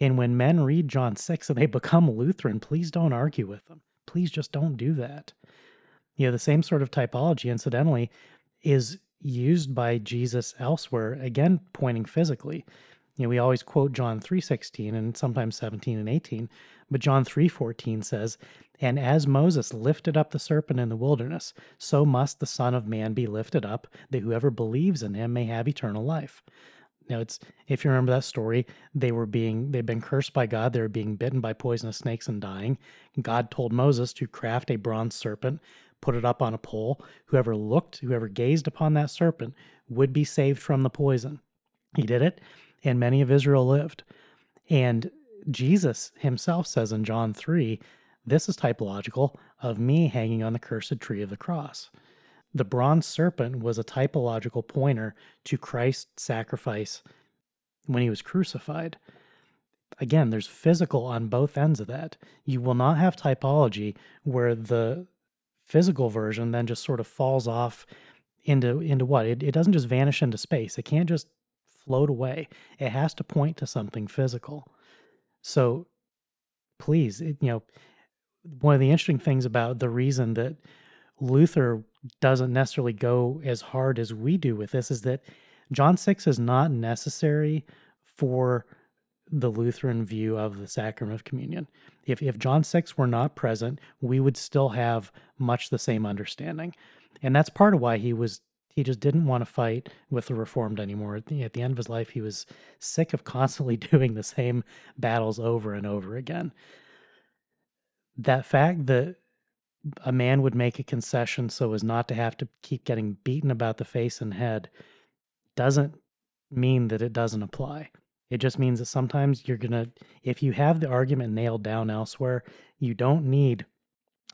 And when men read John 6 and they become Lutheran, please don't argue with them. Please just don't do that. You know, the same sort of typology, incidentally, is used by Jesus elsewhere, again pointing physically. You know, we always quote John 3:16 and sometimes 17 and 18, but John 3:14 says, "And as Moses lifted up the serpent in the wilderness, so must the Son of Man be lifted up, that whoever believes in him may have eternal life." Now it's if you remember that story, they were being they've been cursed by God, they were being bitten by poisonous snakes and dying. God told Moses to craft a bronze serpent, put it up on a pole. Whoever looked, whoever gazed upon that serpent would be saved from the poison. He did it, and many of Israel lived. And Jesus himself says in John 3, this is typological of me hanging on the cursed tree of the cross. The bronze serpent was a typological pointer to Christ's sacrifice when he was crucified. Again, there's physical on both ends of that. You will not have typology where the physical version then just sort of falls off into into what? It, it doesn't just vanish into space. It can't just float away. It has to point to something physical. So please, it, you know, one of the interesting things about the reason that Luther doesn't necessarily go as hard as we do with this is that John 6 is not necessary for the Lutheran view of the sacrament of communion. If, if John 6 were not present, we would still have much the same understanding. And that's part of why he was he just didn't want to fight with the reformed anymore. At the, at the end of his life, he was sick of constantly doing the same battles over and over again. That fact that a man would make a concession so as not to have to keep getting beaten about the face and head doesn't mean that it doesn't apply. It just means that sometimes you're going to, if you have the argument nailed down elsewhere, you don't need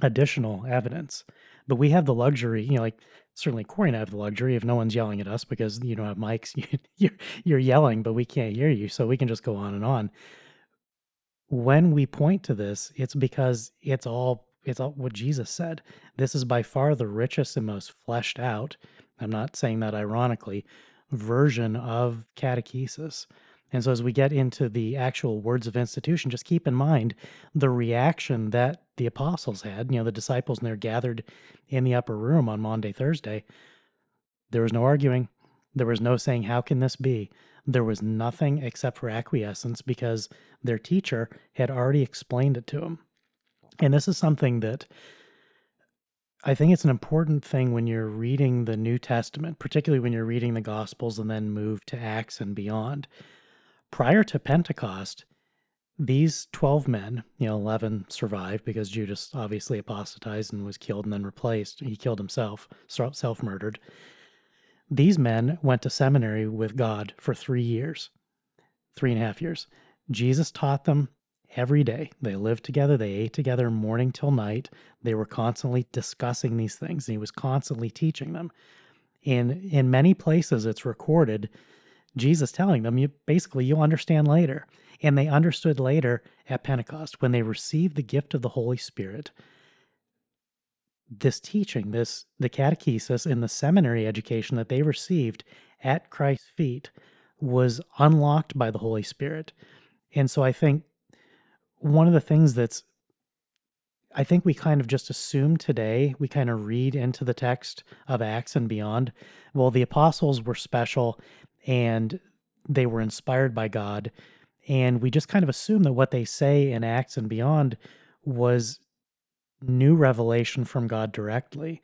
additional evidence. But we have the luxury, you know, like certainly Corey and I have the luxury if no one's yelling at us because you don't have mics, you, you're yelling, but we can't hear you. So we can just go on and on. When we point to this, it's because it's all it's all what Jesus said. This is by far the richest and most fleshed out. I'm not saying that ironically, version of catechesis. And so, as we get into the actual words of institution, just keep in mind the reaction that the apostles had. You know, the disciples, and they're gathered in the upper room on Maundy, Thursday. There was no arguing. There was no saying, How can this be? There was nothing except for acquiescence because their teacher had already explained it to them. And this is something that I think it's an important thing when you're reading the New Testament, particularly when you're reading the Gospels and then move to Acts and beyond prior to Pentecost, these 12 men, you know, 11 survived because Judas obviously apostatized and was killed and then replaced. He killed himself, self murdered. These men went to seminary with God for three years, three and a half years. Jesus taught them every day. They lived together, they ate together morning till night. They were constantly discussing these things. And he was constantly teaching them. In in many places it's recorded Jesus telling them, you basically you'll understand later. And they understood later at Pentecost when they received the gift of the Holy Spirit. This teaching, this the catechesis and the seminary education that they received at Christ's feet was unlocked by the Holy Spirit. And so I think one of the things that's I think we kind of just assume today, we kind of read into the text of Acts and beyond. Well, the apostles were special and they were inspired by God. And we just kind of assume that what they say in Acts and beyond was new revelation from God directly.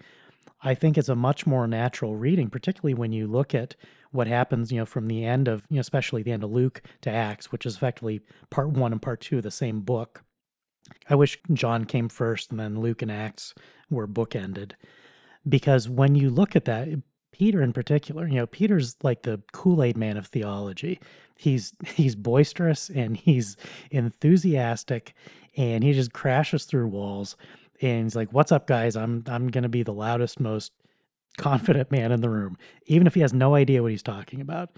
I think it's a much more natural reading, particularly when you look at what happens, you know, from the end of, you know, especially the end of Luke to Acts, which is effectively part one and part two of the same book. I wish John came first and then Luke and Acts were bookended. Because when you look at that, Peter in particular, you know, Peter's like the Kool-Aid man of theology. He's he's boisterous and he's enthusiastic and he just crashes through walls and he's like, "What's up guys? I'm I'm going to be the loudest most confident man in the room, even if he has no idea what he's talking about."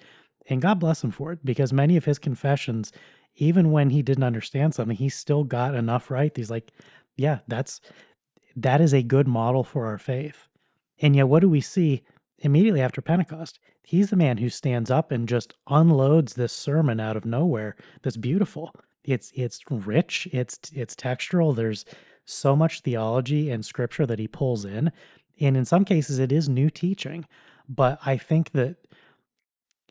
And God bless him for it because many of his confessions even when he didn't understand something, he still got enough right. He's like, yeah, that's that is a good model for our faith. And yet, what do we see immediately after Pentecost? He's the man who stands up and just unloads this sermon out of nowhere that's beautiful. It's it's rich, it's it's textural. There's so much theology and scripture that he pulls in. And in some cases it is new teaching. But I think that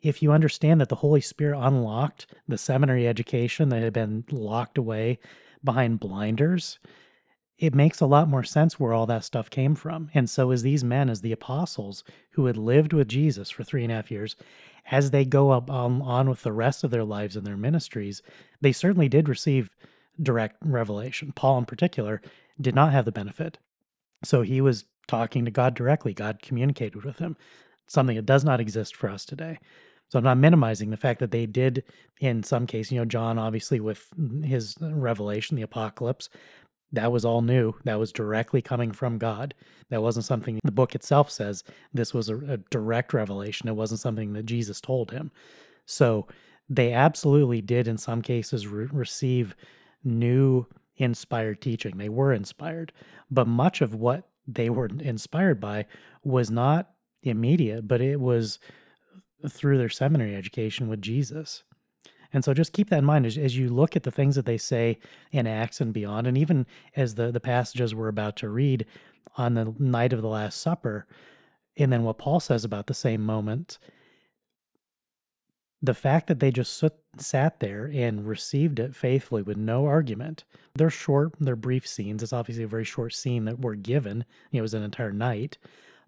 if you understand that the Holy Spirit unlocked the seminary education that had been locked away behind blinders, it makes a lot more sense where all that stuff came from. And so, as these men, as the apostles who had lived with Jesus for three and a half years, as they go up um, on with the rest of their lives and their ministries, they certainly did receive direct revelation. Paul, in particular, did not have the benefit. So he was talking to God directly. God communicated with him, something that does not exist for us today. So I'm not minimizing the fact that they did, in some cases, you know, John obviously with his revelation, the apocalypse, that was all new. That was directly coming from God. That wasn't something the book itself says. This was a, a direct revelation. It wasn't something that Jesus told him. So they absolutely did, in some cases, re- receive new inspired teaching. They were inspired, but much of what they were inspired by was not immediate, but it was through their seminary education with Jesus. And so just keep that in mind as, as you look at the things that they say in Acts and beyond, and even as the, the passages we're about to read on the night of the Last Supper, and then what Paul says about the same moment, the fact that they just sat there and received it faithfully with no argument. They're short, they're brief scenes. It's obviously a very short scene that we're given. It was an entire night.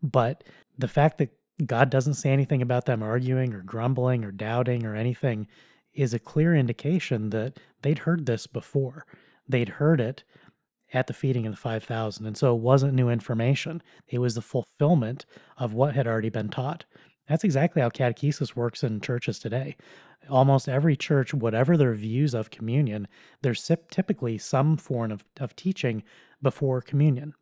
But the fact that God doesn't say anything about them arguing or grumbling or doubting or anything is a clear indication that they'd heard this before. They'd heard it at the feeding of the 5,000. And so it wasn't new information, it was the fulfillment of what had already been taught. That's exactly how catechesis works in churches today. Almost every church, whatever their views of communion, there's typically some form of, of teaching before communion.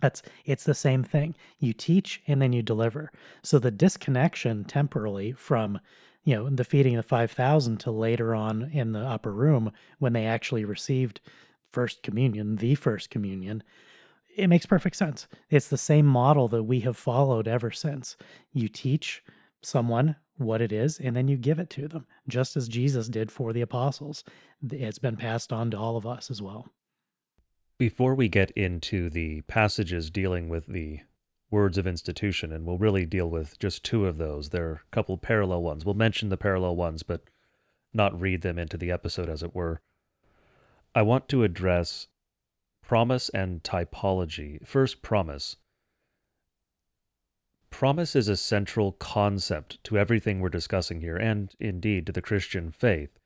That's it's the same thing. You teach and then you deliver. So the disconnection temporally from you know, the feeding of 5,000 to later on in the upper room when they actually received first communion, the first communion, it makes perfect sense. It's the same model that we have followed ever since. You teach someone what it is and then you give it to them, just as Jesus did for the apostles. It's been passed on to all of us as well. Before we get into the passages dealing with the words of institution, and we'll really deal with just two of those. There are a couple parallel ones. We'll mention the parallel ones, but not read them into the episode, as it were. I want to address promise and typology. First, promise. Promise is a central concept to everything we're discussing here, and indeed to the Christian faith.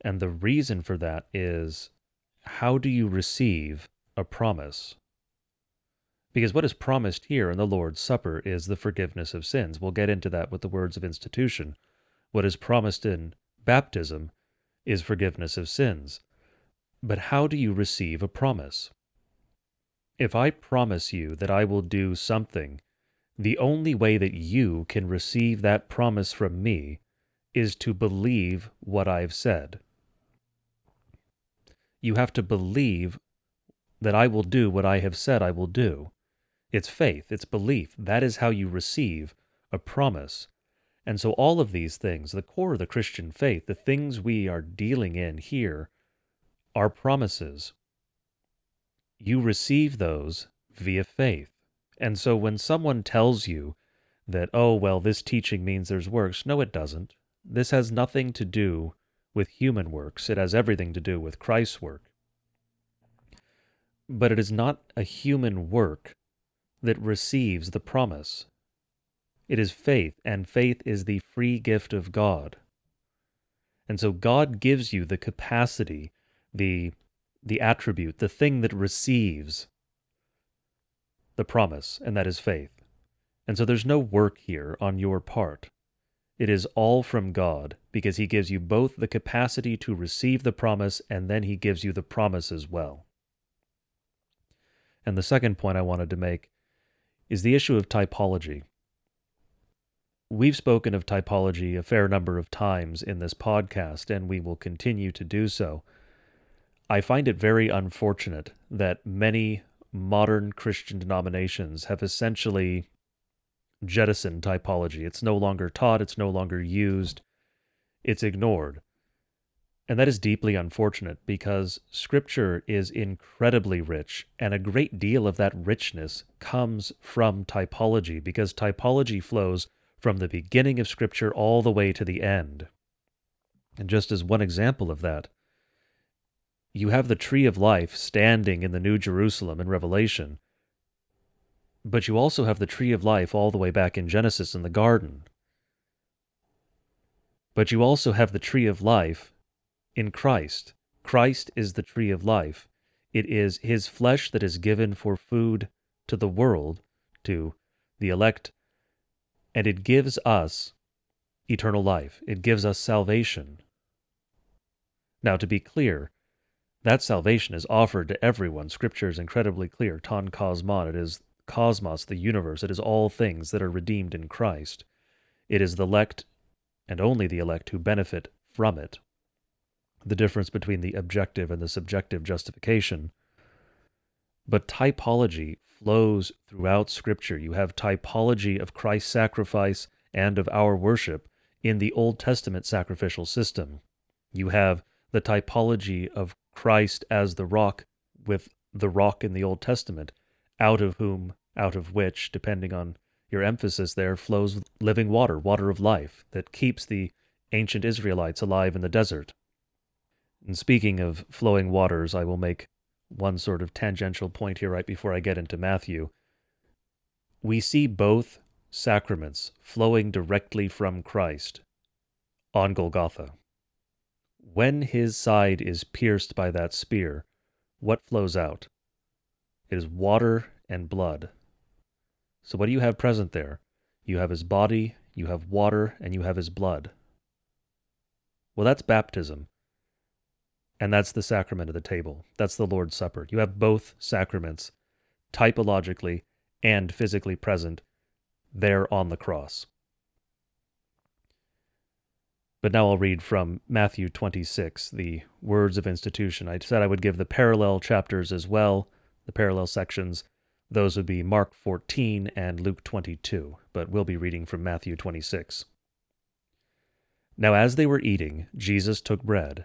And the reason for that is how do you receive a promise? Because what is promised here in the Lord's Supper is the forgiveness of sins. We'll get into that with the words of institution. What is promised in baptism is forgiveness of sins. But how do you receive a promise? If I promise you that I will do something, the only way that you can receive that promise from me is to believe what I've said. You have to believe that I will do what I have said I will do. It's faith, it's belief. That is how you receive a promise. And so, all of these things, the core of the Christian faith, the things we are dealing in here, are promises. You receive those via faith. And so, when someone tells you that, oh, well, this teaching means there's works, no, it doesn't. This has nothing to do with human works, it has everything to do with Christ's work. But it is not a human work that receives the promise. It is faith, and faith is the free gift of God. And so God gives you the capacity, the, the attribute, the thing that receives the promise, and that is faith. And so there's no work here on your part. It is all from God because He gives you both the capacity to receive the promise and then He gives you the promise as well. And the second point I wanted to make is the issue of typology. We've spoken of typology a fair number of times in this podcast, and we will continue to do so. I find it very unfortunate that many modern Christian denominations have essentially jettisoned typology. It's no longer taught, it's no longer used, it's ignored. And that is deeply unfortunate because Scripture is incredibly rich, and a great deal of that richness comes from typology because typology flows from the beginning of Scripture all the way to the end. And just as one example of that, you have the tree of life standing in the New Jerusalem in Revelation, but you also have the tree of life all the way back in Genesis in the garden. But you also have the tree of life in Christ. Christ is the tree of life. It is his flesh that is given for food to the world, to the elect, and it gives us eternal life. It gives us salvation. Now, to be clear, that salvation is offered to everyone. Scripture is incredibly clear. Ton cosmon, it is cosmos, the universe. It is all things that are redeemed in Christ. It is the elect and only the elect who benefit from it. The difference between the objective and the subjective justification. But typology flows throughout Scripture. You have typology of Christ's sacrifice and of our worship in the Old Testament sacrificial system. You have the typology of Christ as the rock with the rock in the Old Testament, out of whom, out of which, depending on your emphasis there, flows living water, water of life, that keeps the ancient Israelites alive in the desert. And speaking of flowing waters, I will make one sort of tangential point here right before I get into Matthew. We see both sacraments flowing directly from Christ on Golgotha. When his side is pierced by that spear, what flows out? It is water and blood. So, what do you have present there? You have his body, you have water, and you have his blood. Well, that's baptism. And that's the sacrament of the table. That's the Lord's Supper. You have both sacraments, typologically and physically present, there on the cross. But now I'll read from Matthew 26, the words of institution. I said I would give the parallel chapters as well, the parallel sections. Those would be Mark 14 and Luke 22, but we'll be reading from Matthew 26. Now, as they were eating, Jesus took bread,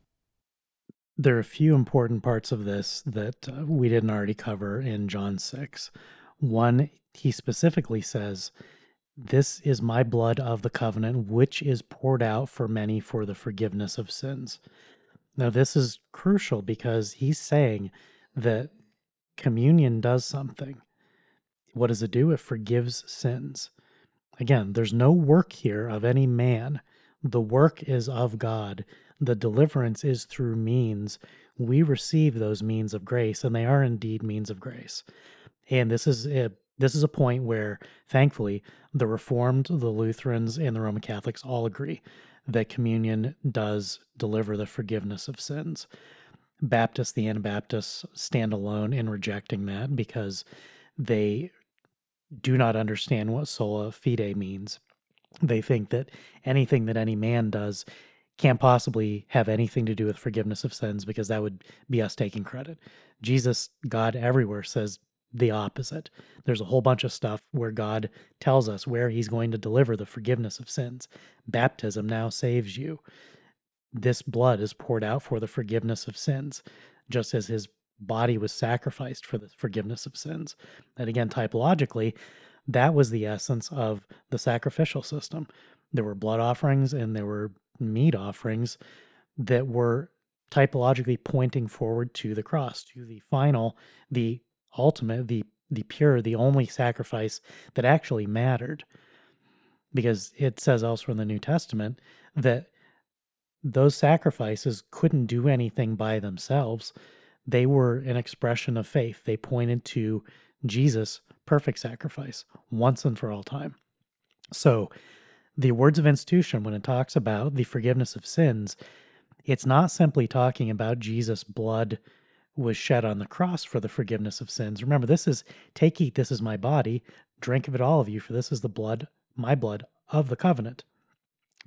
There are a few important parts of this that uh, we didn't already cover in John 6. One, he specifically says, This is my blood of the covenant, which is poured out for many for the forgiveness of sins. Now, this is crucial because he's saying that communion does something. What does it do? It forgives sins. Again, there's no work here of any man. The work is of God. The deliverance is through means. We receive those means of grace, and they are indeed means of grace. And this is a this is a point where, thankfully, the Reformed, the Lutherans, and the Roman Catholics all agree that communion does deliver the forgiveness of sins. Baptists, the Anabaptists, stand alone in rejecting that because they do not understand what sola fide means. They think that anything that any man does can't possibly have anything to do with forgiveness of sins because that would be us taking credit. Jesus, God everywhere, says the opposite. There's a whole bunch of stuff where God tells us where he's going to deliver the forgiveness of sins. Baptism now saves you. This blood is poured out for the forgiveness of sins, just as his body was sacrificed for the forgiveness of sins. And again, typologically, that was the essence of the sacrificial system. There were blood offerings and there were meat offerings that were typologically pointing forward to the cross, to the final, the ultimate, the the pure, the only sacrifice that actually mattered. Because it says elsewhere in the New Testament that those sacrifices couldn't do anything by themselves. They were an expression of faith. They pointed to Jesus' perfect sacrifice once and for all time. So, the words of institution, when it talks about the forgiveness of sins, it's not simply talking about Jesus' blood was shed on the cross for the forgiveness of sins. Remember, this is take, eat, this is my body, drink of it, all of you, for this is the blood, my blood of the covenant.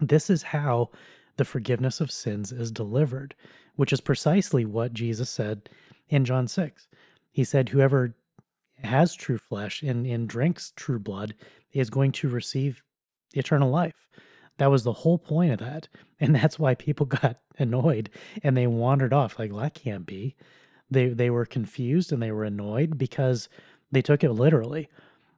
This is how the forgiveness of sins is delivered, which is precisely what Jesus said in John 6. He said, Whoever has true flesh and, and drinks true blood is going to receive eternal life. That was the whole point of that. And that's why people got annoyed and they wandered off like, well, that can't be. They they were confused and they were annoyed because they took it literally.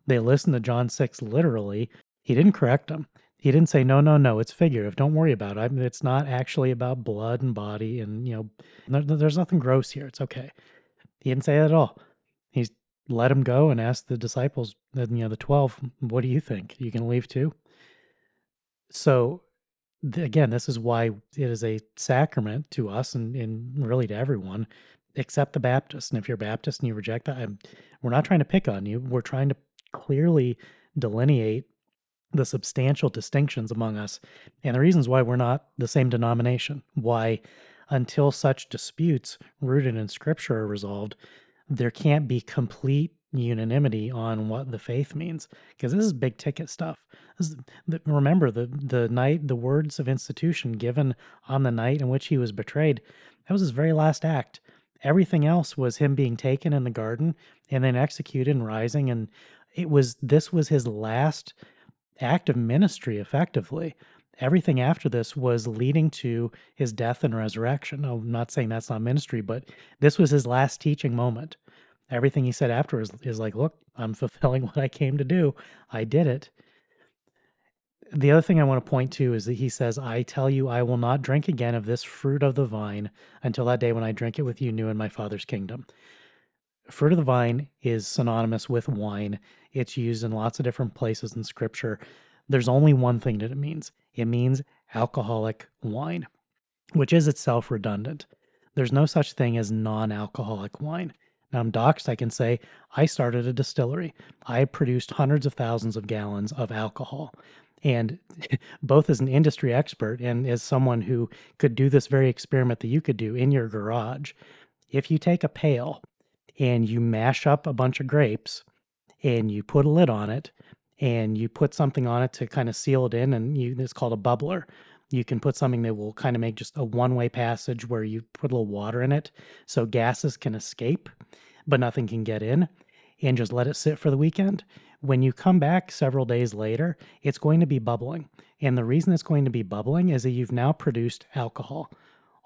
They listened to John 6 literally. He didn't correct them. He didn't say, no, no, no, it's figurative. Don't worry about it. I mean, it's not actually about blood and body. And, you know, there, there's nothing gross here. It's okay. He didn't say that at all. He let him go and asked the disciples, you know, the 12, what do you think? You can leave too? So, again, this is why it is a sacrament to us and, and really to everyone, except the Baptist. And if you're Baptist and you reject that, I'm, we're not trying to pick on you. We're trying to clearly delineate the substantial distinctions among us and the reasons why we're not the same denomination. Why, until such disputes rooted in Scripture are resolved, there can't be complete unanimity on what the faith means because this is big ticket stuff. The, remember the the night the words of institution given on the night in which he was betrayed. That was his very last act. Everything else was him being taken in the garden and then executed and rising and it was this was his last act of ministry effectively. Everything after this was leading to his death and resurrection. I'm not saying that's not ministry, but this was his last teaching moment. Everything he said after is, is like, look, I'm fulfilling what I came to do. I did it. The other thing I want to point to is that he says, I tell you, I will not drink again of this fruit of the vine until that day when I drink it with you new in my Father's kingdom. Fruit of the vine is synonymous with wine. It's used in lots of different places in scripture. There's only one thing that it means it means alcoholic wine, which is itself redundant. There's no such thing as non alcoholic wine. Now I'm doxed, I can say I started a distillery. I produced hundreds of thousands of gallons of alcohol. And both as an industry expert and as someone who could do this very experiment that you could do in your garage, if you take a pail and you mash up a bunch of grapes and you put a lid on it and you put something on it to kind of seal it in and you it's called a bubbler you can put something that will kind of make just a one-way passage where you put a little water in it so gases can escape but nothing can get in and just let it sit for the weekend when you come back several days later it's going to be bubbling and the reason it's going to be bubbling is that you've now produced alcohol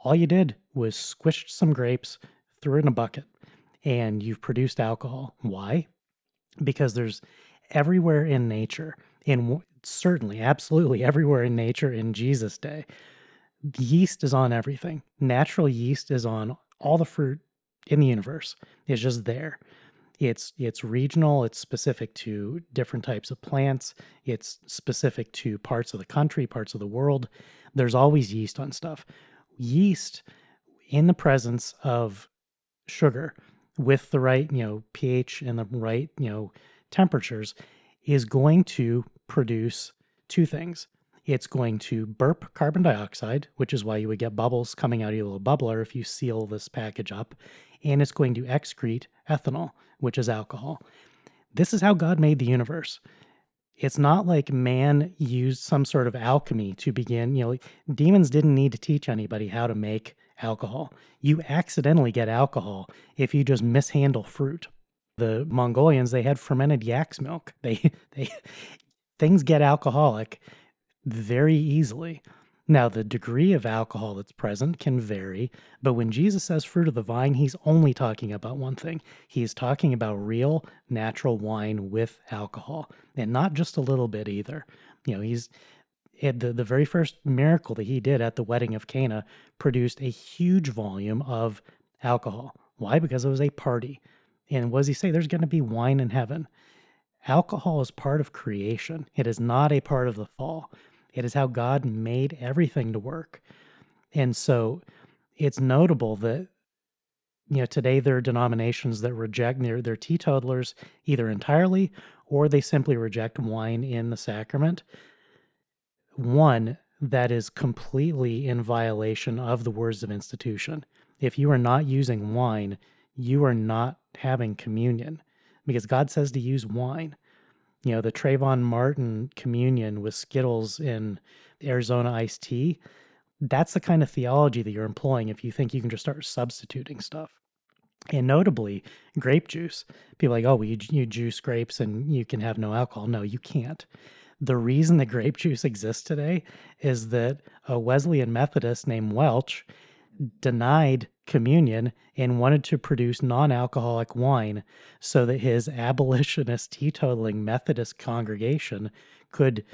all you did was squished some grapes threw it in a bucket and you've produced alcohol. Why? Because there's everywhere in nature, in certainly, absolutely everywhere in nature in Jesus' day, yeast is on everything. Natural yeast is on all the fruit in the universe. It's just there. It's it's regional, it's specific to different types of plants, it's specific to parts of the country, parts of the world. There's always yeast on stuff. Yeast in the presence of sugar with the right, you know, pH and the right, you know, temperatures is going to produce two things. It's going to burp carbon dioxide, which is why you would get bubbles coming out of your little bubbler if you seal this package up. And it's going to excrete ethanol, which is alcohol. This is how God made the universe. It's not like man used some sort of alchemy to begin. You know, demons didn't need to teach anybody how to make alcohol. You accidentally get alcohol if you just mishandle fruit. The Mongolians they had fermented yak's milk. They they things get alcoholic very easily. Now, the degree of alcohol that's present can vary, but when Jesus says fruit of the vine, he's only talking about one thing. He's talking about real, natural wine with alcohol, and not just a little bit either. You know, he's the, the very first miracle that he did at the wedding of Cana produced a huge volume of alcohol. Why? Because it was a party. And what does he say? There's going to be wine in heaven. Alcohol is part of creation, it is not a part of the fall. It is how God made everything to work. And so it's notable that you know today there are denominations that reject their, their teetotalers either entirely or they simply reject wine in the sacrament. One that is completely in violation of the words of institution. If you are not using wine, you are not having communion because God says to use wine. You know, the Trayvon Martin communion with Skittles in Arizona iced tea, that's the kind of theology that you're employing if you think you can just start substituting stuff. And notably, grape juice. People like, oh, well, you, you juice grapes and you can have no alcohol. No, you can't. The reason that grape juice exists today is that a Wesleyan Methodist named Welch denied communion and wanted to produce non alcoholic wine so that his abolitionist teetotaling Methodist congregation could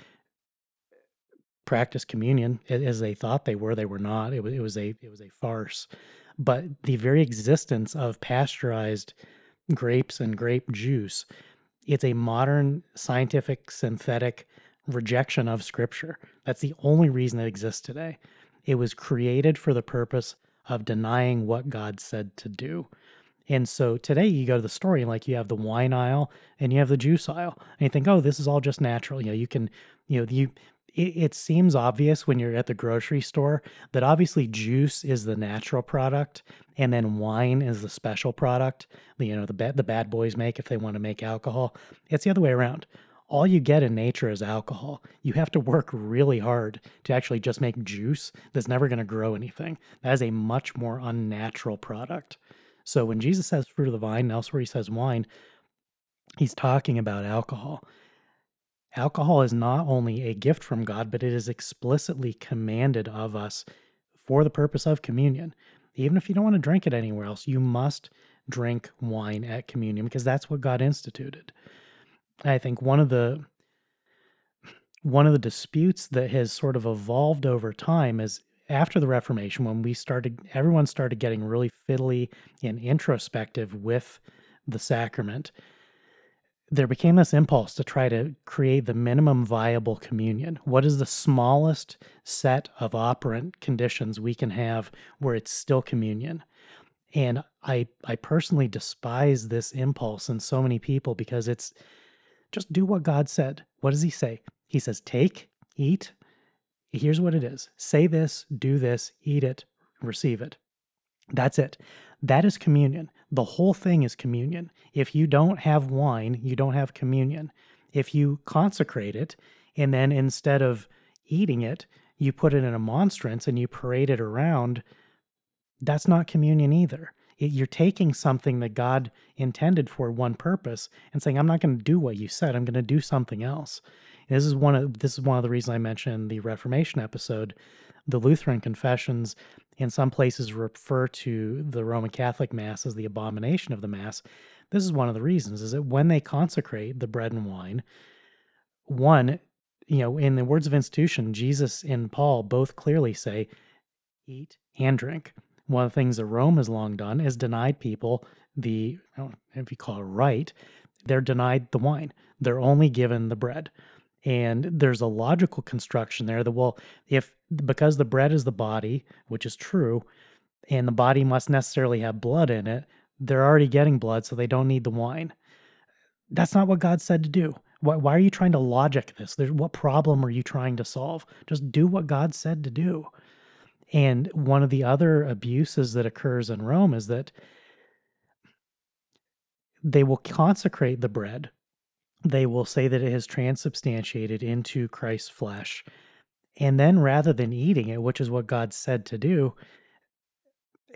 practice communion as they thought they were. They were not. It was, it was a it was a farce. But the very existence of pasteurized grapes and grape juice, it's a modern scientific synthetic rejection of scripture. That's the only reason it exists today. It was created for the purpose of denying what God said to do. And so today you go to the story and like you have the wine aisle and you have the juice aisle and you think, oh, this is all just natural. You know, you can, you know, you it, it seems obvious when you're at the grocery store that obviously juice is the natural product and then wine is the special product. You know, the bad the bad boys make if they want to make alcohol. It's the other way around all you get in nature is alcohol. You have to work really hard to actually just make juice that's never going to grow anything. That is a much more unnatural product. So when Jesus says fruit of the vine, and elsewhere he says wine, he's talking about alcohol. Alcohol is not only a gift from God, but it is explicitly commanded of us for the purpose of communion. Even if you don't want to drink it anywhere else, you must drink wine at communion because that's what God instituted. I think one of the one of the disputes that has sort of evolved over time is after the Reformation, when we started, everyone started getting really fiddly and introspective with the sacrament. There became this impulse to try to create the minimum viable communion. What is the smallest set of operant conditions we can have where it's still communion? And I, I personally despise this impulse in so many people because it's just do what God said. What does He say? He says, Take, eat. Here's what it is say this, do this, eat it, receive it. That's it. That is communion. The whole thing is communion. If you don't have wine, you don't have communion. If you consecrate it and then instead of eating it, you put it in a monstrance and you parade it around, that's not communion either you're taking something that God intended for one purpose and saying, "I'm not going to do what you said. I'm going to do something else." And this is one of this is one of the reasons I mentioned the Reformation episode. The Lutheran confessions in some places refer to the Roman Catholic Mass as the abomination of the Mass. This is one of the reasons is that when they consecrate the bread and wine, one, you know, in the words of institution, Jesus and Paul both clearly say, eat and drink one of the things that Rome has long done is denied people the, I don't know if you call it right, they're denied the wine. They're only given the bread. And there's a logical construction there that, well, if because the bread is the body, which is true, and the body must necessarily have blood in it, they're already getting blood, so they don't need the wine. That's not what God said to do. Why, why are you trying to logic this? There's, what problem are you trying to solve? Just do what God said to do. And one of the other abuses that occurs in Rome is that they will consecrate the bread. They will say that it has transubstantiated into Christ's flesh. And then rather than eating it, which is what God said to do,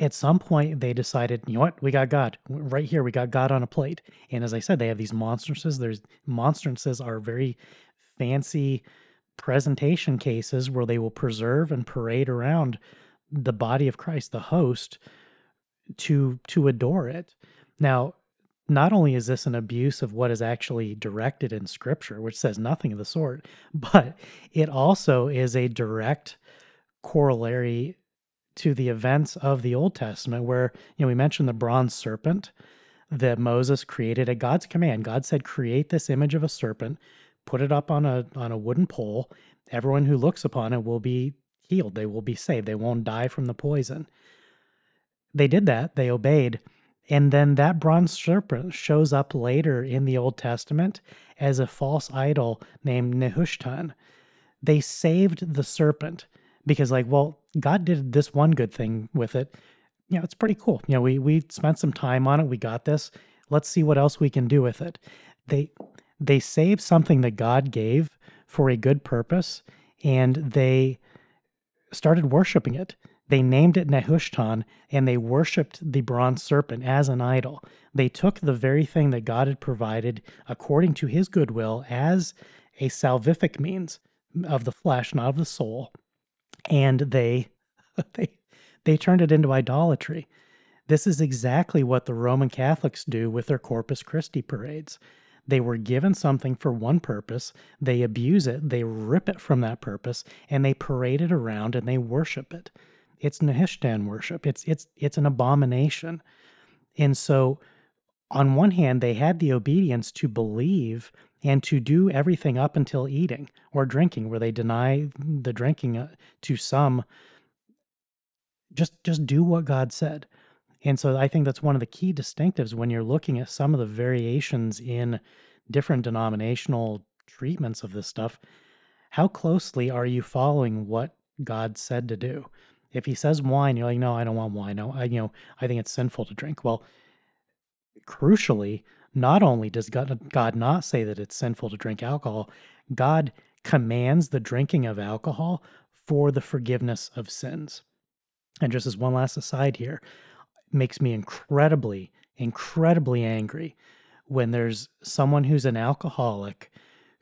at some point they decided, you know what, we got God right here. We got God on a plate. And as I said, they have these monstrances. There's monstrances are very fancy presentation cases where they will preserve and parade around the body of Christ, the host, to to adore it. Now, not only is this an abuse of what is actually directed in scripture, which says nothing of the sort, but it also is a direct corollary to the events of the Old Testament, where you know we mentioned the bronze serpent that Moses created at God's command. God said, "Create this image of a serpent put it up on a on a wooden pole. Everyone who looks upon it will be healed. They will be saved. They won't die from the poison. They did that. They obeyed. And then that bronze serpent shows up later in the Old Testament as a false idol named Nehushtan. They saved the serpent because, like, well, God did this one good thing with it. You know, it's pretty cool. You know, we we spent some time on it. We got this. Let's see what else we can do with it. They they saved something that God gave for a good purpose, and they started worshiping it. They named it Nehushtan, and they worshipped the bronze serpent as an idol. They took the very thing that God had provided according to his goodwill as a salvific means of the flesh, not of the soul, and they they they turned it into idolatry. This is exactly what the Roman Catholics do with their Corpus Christi parades. They were given something for one purpose, they abuse it, they rip it from that purpose, and they parade it around and they worship it. It's Nehushtan worship. It's it's it's an abomination. And so on one hand, they had the obedience to believe and to do everything up until eating or drinking, where they deny the drinking uh, to some. Just just do what God said. And so I think that's one of the key distinctives when you're looking at some of the variations in different denominational treatments of this stuff. How closely are you following what God said to do? If he says wine, you're like, no, I don't want wine. No, I, you know, I think it's sinful to drink. Well, crucially, not only does God, God not say that it's sinful to drink alcohol, God commands the drinking of alcohol for the forgiveness of sins. And just as one last aside here, makes me incredibly, incredibly angry when there's someone who's an alcoholic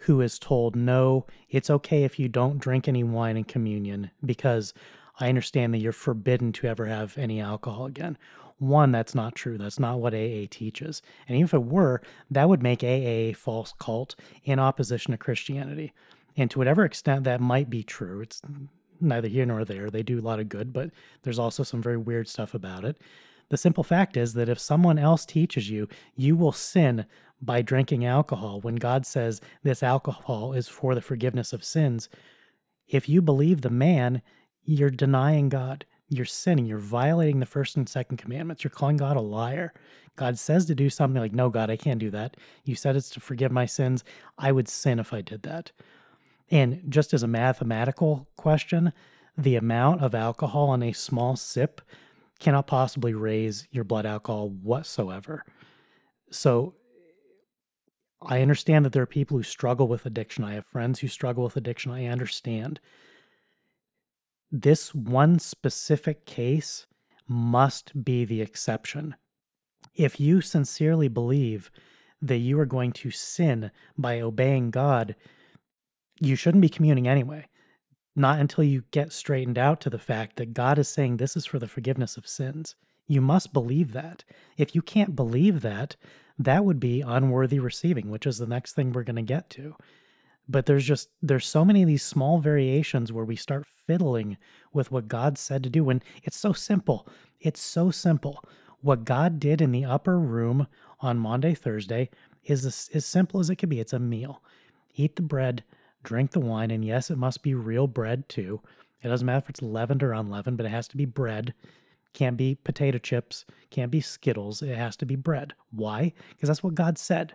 who is told, no, it's okay if you don't drink any wine in communion because I understand that you're forbidden to ever have any alcohol again. One, that's not true. That's not what AA teaches. And even if it were, that would make AA a false cult in opposition to Christianity. And to whatever extent that might be true, it's neither here nor there. They do a lot of good, but there's also some very weird stuff about it. The simple fact is that if someone else teaches you, you will sin by drinking alcohol when God says this alcohol is for the forgiveness of sins. If you believe the man, you're denying God. You're sinning. You're violating the first and second commandments. You're calling God a liar. God says to do something like, No, God, I can't do that. You said it's to forgive my sins. I would sin if I did that. And just as a mathematical question, the amount of alcohol in a small sip cannot possibly raise your blood alcohol whatsoever. So I understand that there are people who struggle with addiction. I have friends who struggle with addiction. I understand this one specific case must be the exception. If you sincerely believe that you are going to sin by obeying God, you shouldn't be communing anyway. Not until you get straightened out to the fact that God is saying this is for the forgiveness of sins. You must believe that. If you can't believe that, that would be unworthy receiving, which is the next thing we're going to get to but there's just there's so many of these small variations where we start fiddling with what God said to do and it's so simple. It's so simple. What God did in the upper room on Maundy Thursday is as, as simple as it could be. It's a meal. Eat the bread, drink the wine, and yes, it must be real bread too. It doesn't matter if it's leavened or unleavened, but it has to be bread. Can't be potato chips, can't be Skittles. It has to be bread. Why? Because that's what God said.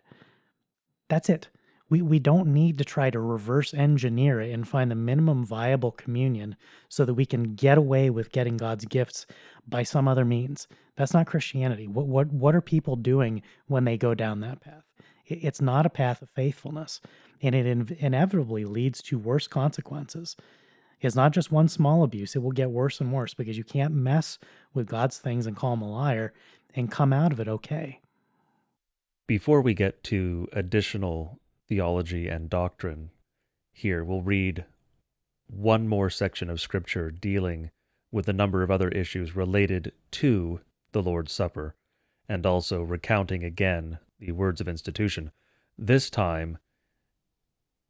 That's it we, we don't need to try to reverse engineer it and find the minimum viable communion so that we can get away with getting God's gifts by some other means. That's not Christianity. What what what are people doing when they go down that path? It's not a path of faithfulness, and it in, inevitably leads to worse consequences. It's not just one small abuse; it will get worse and worse because you can't mess with God's things and call him a liar and come out of it okay. Before we get to additional theology and doctrine. Here, we'll read one more section of Scripture dealing with a number of other issues related to the Lord's Supper, and also recounting again the words of institution. This time,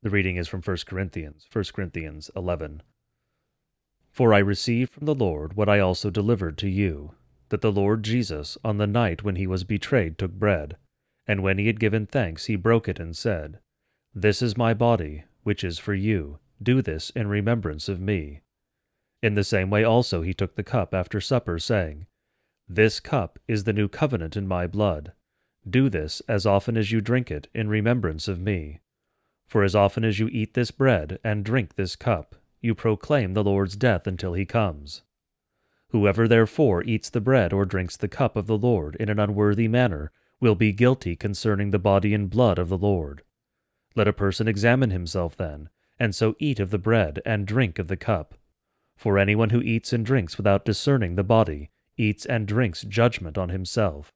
the reading is from 1 Corinthians, 1 Corinthians 11. For I received from the Lord what I also delivered to you, that the Lord Jesus, on the night when he was betrayed, took bread, and when he had given thanks, he broke it and said, This is my body, which is for you. Do this in remembrance of me. In the same way also he took the cup after supper, saying, This cup is the new covenant in my blood. Do this as often as you drink it in remembrance of me. For as often as you eat this bread and drink this cup, you proclaim the Lord's death until he comes. Whoever therefore eats the bread or drinks the cup of the Lord in an unworthy manner will be guilty concerning the body and blood of the Lord. Let a person examine himself then, and so eat of the bread and drink of the cup. For anyone who eats and drinks without discerning the body eats and drinks judgment on himself.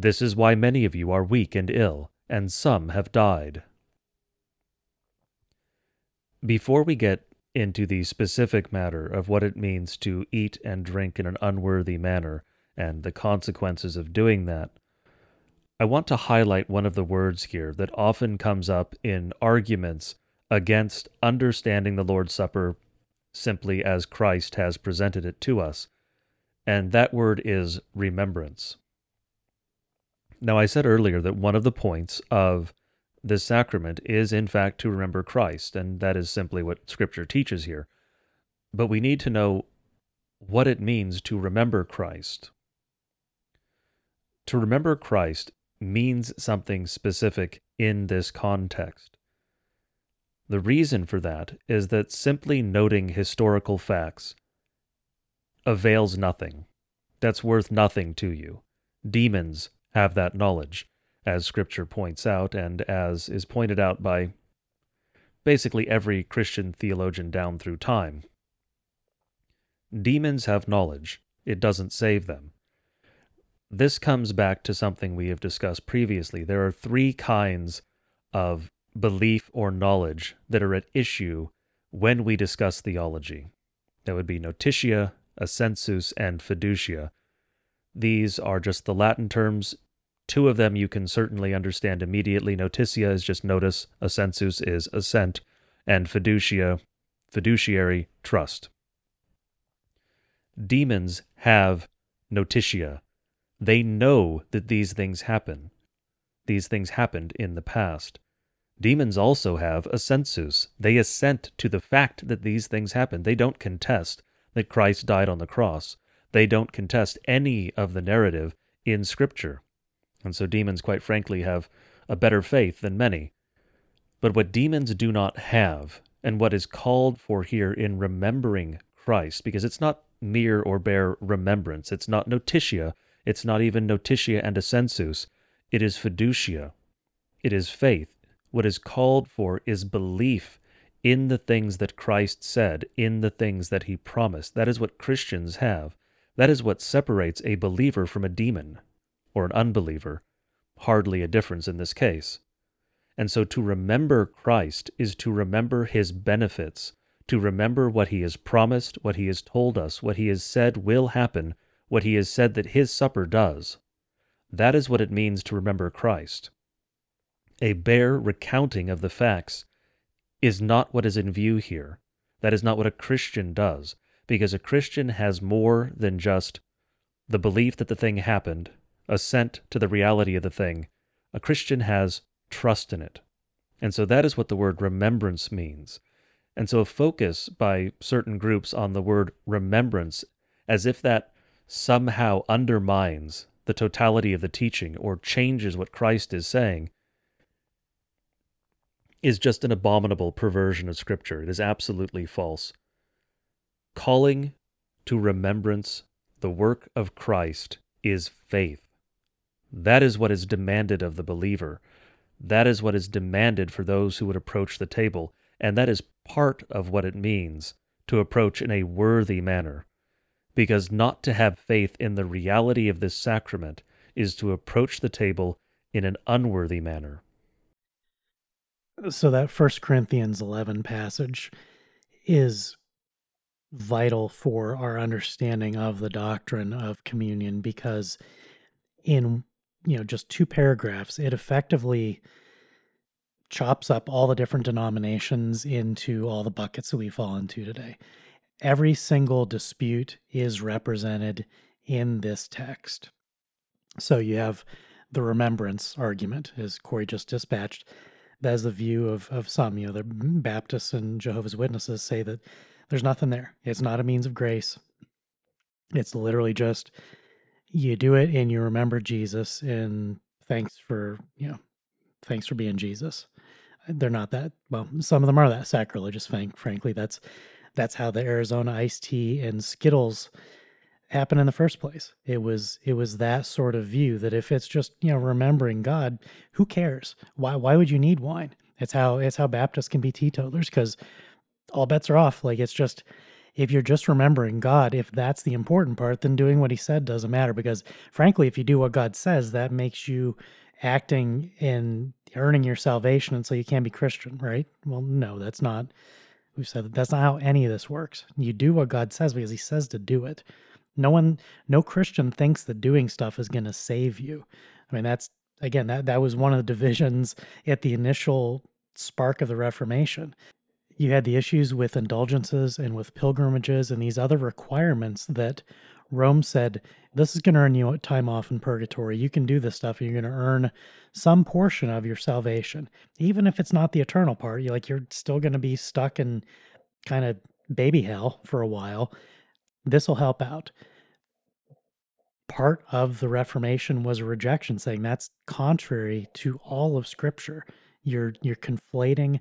This is why many of you are weak and ill, and some have died. Before we get into the specific matter of what it means to eat and drink in an unworthy manner and the consequences of doing that, I want to highlight one of the words here that often comes up in arguments against understanding the Lord's Supper simply as Christ has presented it to us, and that word is remembrance. Now, I said earlier that one of the points of this sacrament is, in fact, to remember Christ, and that is simply what Scripture teaches here. But we need to know what it means to remember Christ. To remember Christ means something specific in this context. The reason for that is that simply noting historical facts avails nothing. That's worth nothing to you. Demons have that knowledge as Scripture points out, and as is pointed out by basically every Christian theologian down through time. Demons have knowledge, it doesn't save them. This comes back to something we have discussed previously. There are three kinds of belief or knowledge that are at issue when we discuss theology. That would be notitia, assensus, and fiducia. These are just the Latin terms Two of them you can certainly understand immediately. Notitia is just notice, assensus is assent, and fiducia, fiduciary, trust. Demons have notitia. They know that these things happen. These things happened in the past. Demons also have assensus. They assent to the fact that these things happened. They don't contest that Christ died on the cross. They don't contest any of the narrative in Scripture. And so demons, quite frankly, have a better faith than many. But what demons do not have, and what is called for here in remembering Christ, because it's not mere or bare remembrance, it's not notitia, it's not even notitia and assensus, it is fiducia, it is faith. What is called for is belief in the things that Christ said, in the things that he promised. That is what Christians have. That is what separates a believer from a demon or an unbeliever, hardly a difference in this case. And so to remember Christ is to remember his benefits, to remember what he has promised, what he has told us, what he has said will happen, what he has said that his supper does. That is what it means to remember Christ. A bare recounting of the facts is not what is in view here. That is not what a Christian does, because a Christian has more than just the belief that the thing happened assent to the reality of the thing, a Christian has trust in it. And so that is what the word remembrance means. And so a focus by certain groups on the word remembrance as if that somehow undermines the totality of the teaching or changes what Christ is saying is just an abominable perversion of Scripture. It is absolutely false. Calling to remembrance the work of Christ is faith. That is what is demanded of the believer. That is what is demanded for those who would approach the table, and that is part of what it means to approach in a worthy manner. Because not to have faith in the reality of this sacrament is to approach the table in an unworthy manner. So that First Corinthians 11 passage is vital for our understanding of the doctrine of communion because in you know just two paragraphs it effectively chops up all the different denominations into all the buckets that we fall into today every single dispute is represented in this text so you have the remembrance argument as corey just dispatched that's the view of, of some you know the baptists and jehovah's witnesses say that There's nothing there. It's not a means of grace. It's literally just you do it and you remember Jesus and thanks for, you know, thanks for being Jesus. They're not that well, some of them are that sacrilegious, frankly. That's that's how the Arizona iced tea and Skittles happen in the first place. It was it was that sort of view that if it's just, you know, remembering God, who cares? Why why would you need wine? It's how it's how Baptists can be teetotalers because all bets are off. Like it's just if you're just remembering God, if that's the important part, then doing what he said doesn't matter. Because frankly, if you do what God says, that makes you acting and earning your salvation and so you can't be Christian, right? Well, no, that's not we've said that that's not how any of this works. You do what God says because he says to do it. No one no Christian thinks that doing stuff is gonna save you. I mean, that's again, that that was one of the divisions at the initial spark of the Reformation you had the issues with indulgences and with pilgrimages and these other requirements that Rome said, this is going to earn you time off in purgatory. You can do this stuff you're going to earn some portion of your salvation. Even if it's not the eternal part, You're like you're still going to be stuck in kind of baby hell for a while. This will help out. Part of the Reformation was a rejection saying that's contrary to all of scripture. You're you're conflating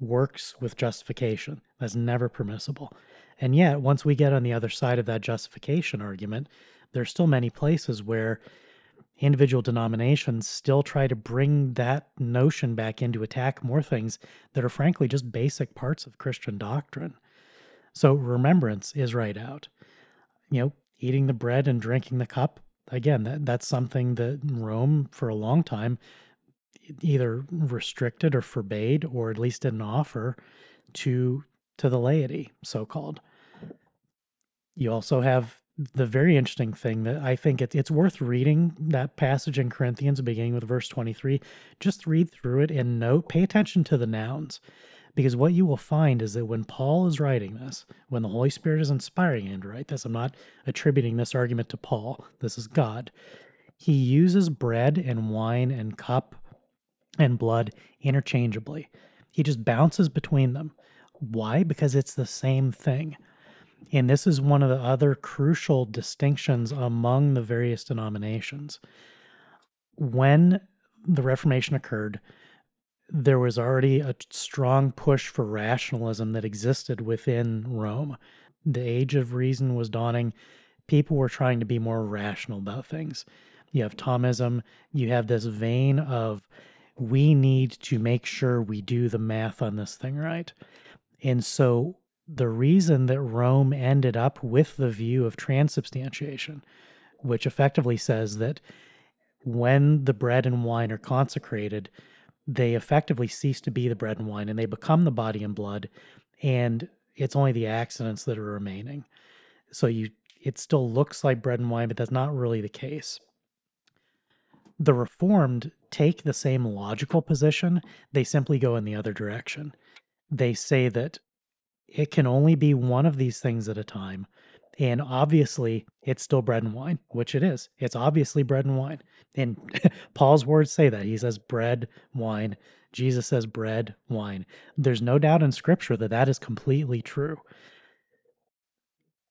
works with justification. That's never permissible. And yet, once we get on the other side of that justification argument, there's still many places where individual denominations still try to bring that notion back in to attack more things that are frankly just basic parts of Christian doctrine. So remembrance is right out. You know, eating the bread and drinking the cup, again, that, that's something that Rome for a long time either restricted or forbade or at least didn't offer to to the laity so called you also have the very interesting thing that I think it, it's worth reading that passage in Corinthians, beginning with verse 23. Just read through it and note, pay attention to the nouns. Because what you will find is that when Paul is writing this, when the Holy Spirit is inspiring him to write this, I'm not attributing this argument to Paul, this is God. He uses bread and wine and cup and blood interchangeably. He just bounces between them. Why? Because it's the same thing. And this is one of the other crucial distinctions among the various denominations. When the Reformation occurred, there was already a strong push for rationalism that existed within Rome. The age of reason was dawning. People were trying to be more rational about things. You have Thomism, you have this vein of we need to make sure we do the math on this thing right. And so the reason that Rome ended up with the view of transubstantiation, which effectively says that when the bread and wine are consecrated, they effectively cease to be the bread and wine and they become the body and blood, and it's only the accidents that are remaining. So you it still looks like bread and wine, but that's not really the case the Reformed take the same logical position, they simply go in the other direction. They say that it can only be one of these things at a time. And obviously, it's still bread and wine, which it is. It's obviously bread and wine. And Paul's words say that. He says bread, wine. Jesus says bread, wine. There's no doubt in scripture that that is completely true.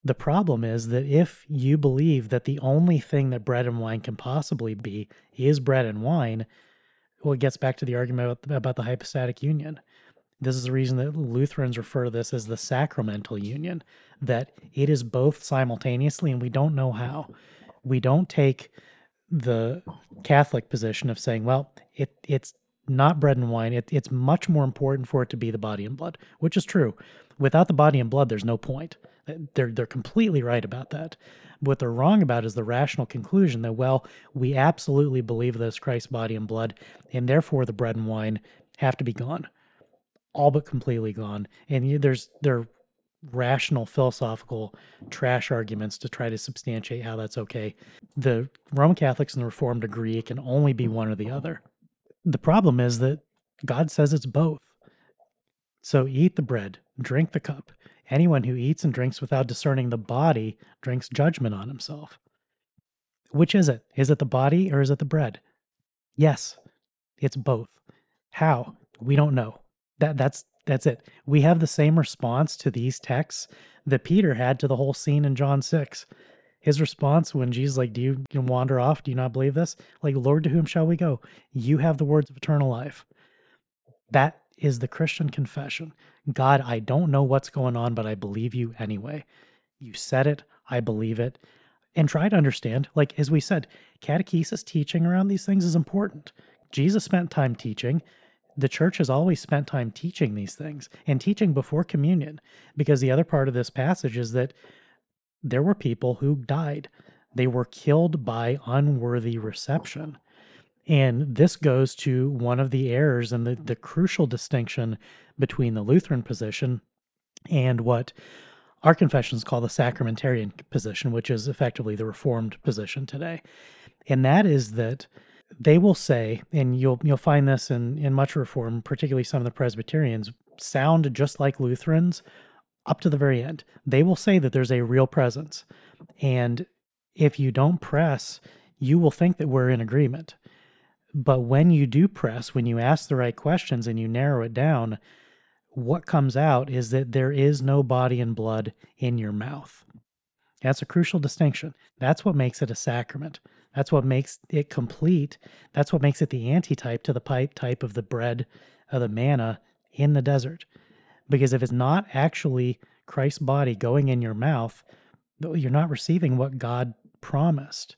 The problem is that if you believe that the only thing that bread and wine can possibly be is bread and wine, well, it gets back to the argument about, the hypostatic union. This is the reason that Lutherans refer to this as the sacramental union, that it is both simultaneously, and we don't know how. We don't take the Catholic position of saying, well, it, it's not bread and wine. It, it's much more important for it to be the body and blood, which is true. Without the body and blood, there's no point. They're they're completely right about that. What they're wrong about is the rational conclusion that well, we absolutely believe that it's Christ's body and blood, and therefore the bread and wine have to be gone, all but completely gone. And there's there rational philosophical trash arguments to try to substantiate how that's okay. The Roman Catholics and the Reformed agree it can only be one or the other. The problem is that God says it's both. So eat the bread, drink the cup. Anyone who eats and drinks without discerning the body drinks judgment on himself. Which is it? Is it the body or is it the bread? Yes, it's both. How? We don't know. That that's that's it. We have the same response to these texts that Peter had to the whole scene in John 6. His response when Jesus like, "Do you, you wander off? Do you not believe this?" Like, "Lord, to whom shall we go? You have the words of eternal life." That is the Christian confession. God, I don't know what's going on, but I believe you anyway. You said it, I believe it. And try to understand, like as we said, catechesis teaching around these things is important. Jesus spent time teaching. The church has always spent time teaching these things and teaching before communion, because the other part of this passage is that there were people who died. They were killed by unworthy reception. And this goes to one of the errors and the, the crucial distinction between the Lutheran position and what our confessions call the sacramentarian position, which is effectively the Reformed position today. And that is that they will say, and you'll you'll find this in, in much reform, particularly some of the Presbyterians, sound just like Lutherans up to the very end. They will say that there's a real presence. And if you don't press, you will think that we're in agreement. But when you do press, when you ask the right questions and you narrow it down, what comes out is that there is no body and blood in your mouth. That's a crucial distinction. That's what makes it a sacrament. That's what makes it complete. That's what makes it the antitype to the pipe type of the bread of the manna in the desert. Because if it's not actually Christ's body going in your mouth, you're not receiving what God promised.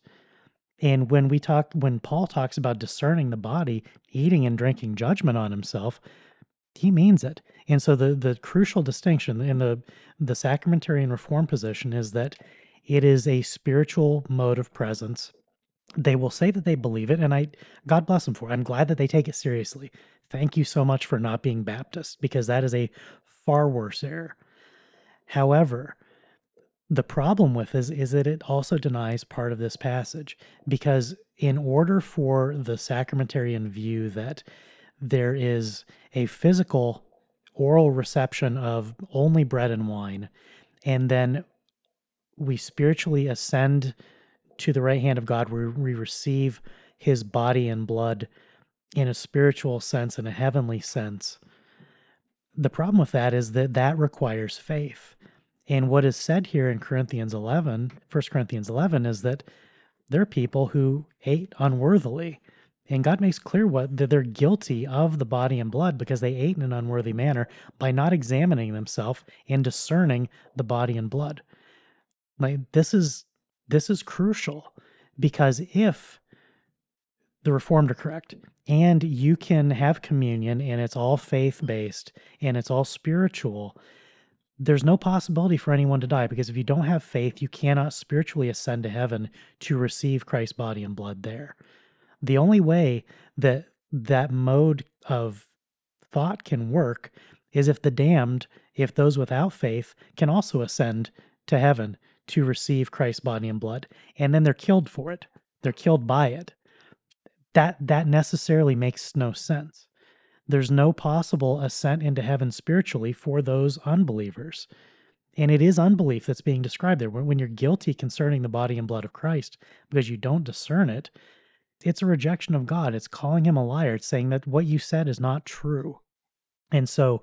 And when we talk, when Paul talks about discerning the body, eating and drinking judgment on himself, he means it. And so the the crucial distinction in the the sacramentarian reform position is that it is a spiritual mode of presence. They will say that they believe it, and I God bless them for it. I'm glad that they take it seriously. Thank you so much for not being Baptist, because that is a far worse error. However, the problem with is is that it also denies part of this passage because in order for the sacramentarian view that there is a physical oral reception of only bread and wine and then we spiritually ascend to the right hand of God where we receive his body and blood in a spiritual sense in a heavenly sense the problem with that is that that requires faith and what is said here in Corinthians 11, 1 Corinthians 11, is that there are people who ate unworthily. And God makes clear what that they're guilty of the body and blood because they ate in an unworthy manner by not examining themselves and discerning the body and blood. Like this is this is crucial because if the reformed are correct and you can have communion and it's all faith based and it's all spiritual there's no possibility for anyone to die because if you don't have faith, you cannot spiritually ascend to heaven to receive Christ's body and blood there. The only way that that mode of thought can work is if the damned, if those without faith, can also ascend to heaven to receive Christ's body and blood, and then they're killed for it. They're killed by it. That that necessarily makes no sense there's no possible ascent into heaven spiritually for those unbelievers. And it is unbelief that's being described there. When you're guilty concerning the body and blood of Christ because you don't discern it, it's a rejection of God. It's calling him a liar. It's saying that what you said is not true. And so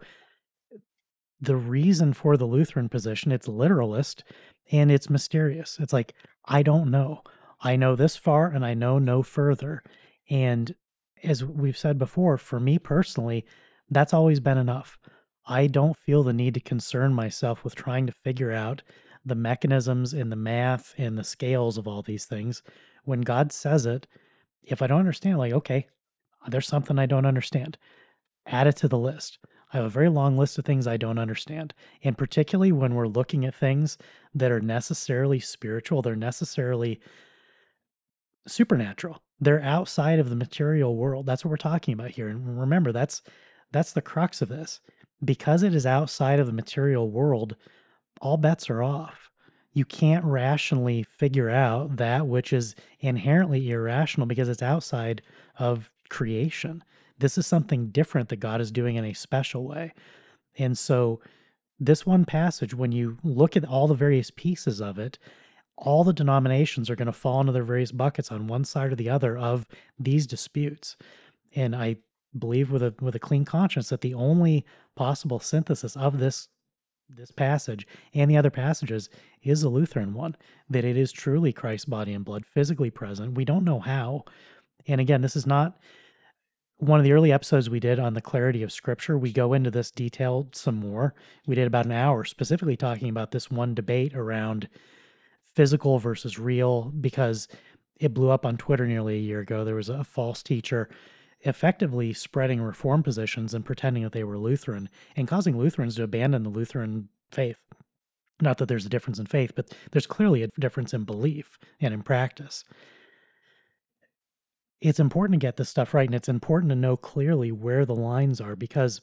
the reason for the Lutheran position, it's literalist and it's mysterious. It's like, I don't know. I know this far and I know no further. And as we've said before, for me personally, that's always been enough. I don't feel the need to concern myself with trying to figure out the mechanisms and the math and the scales of all these things. When God says it, if I don't understand, like, okay, there's something I don't understand, add it to the list. I have a very long list of things I don't understand. And particularly when we're looking at things that are necessarily spiritual, they're necessarily supernatural. They're outside of the material world. That's what we're talking about here. And remember, that's that's the crux of this. Because it is outside of the material world, all bets are off. You can't rationally figure out that which is inherently irrational because it's outside of creation. This is something different that God is doing in a special way. And so, this one passage, when you look at all the various pieces of it, all the denominations are going to fall into their various buckets on one side or the other of these disputes. And I believe with a with a clean conscience that the only possible synthesis of this this passage and the other passages is a Lutheran one, that it is truly Christ's body and blood physically present. We don't know how. And again, this is not one of the early episodes we did on the clarity of scripture. We go into this detailed some more. We did about an hour specifically talking about this one debate around physical versus real because it blew up on Twitter nearly a year ago. There was a false teacher effectively spreading reform positions and pretending that they were Lutheran and causing Lutherans to abandon the Lutheran faith. Not that there's a difference in faith, but there's clearly a difference in belief and in practice. It's important to get this stuff right, and it's important to know clearly where the lines are because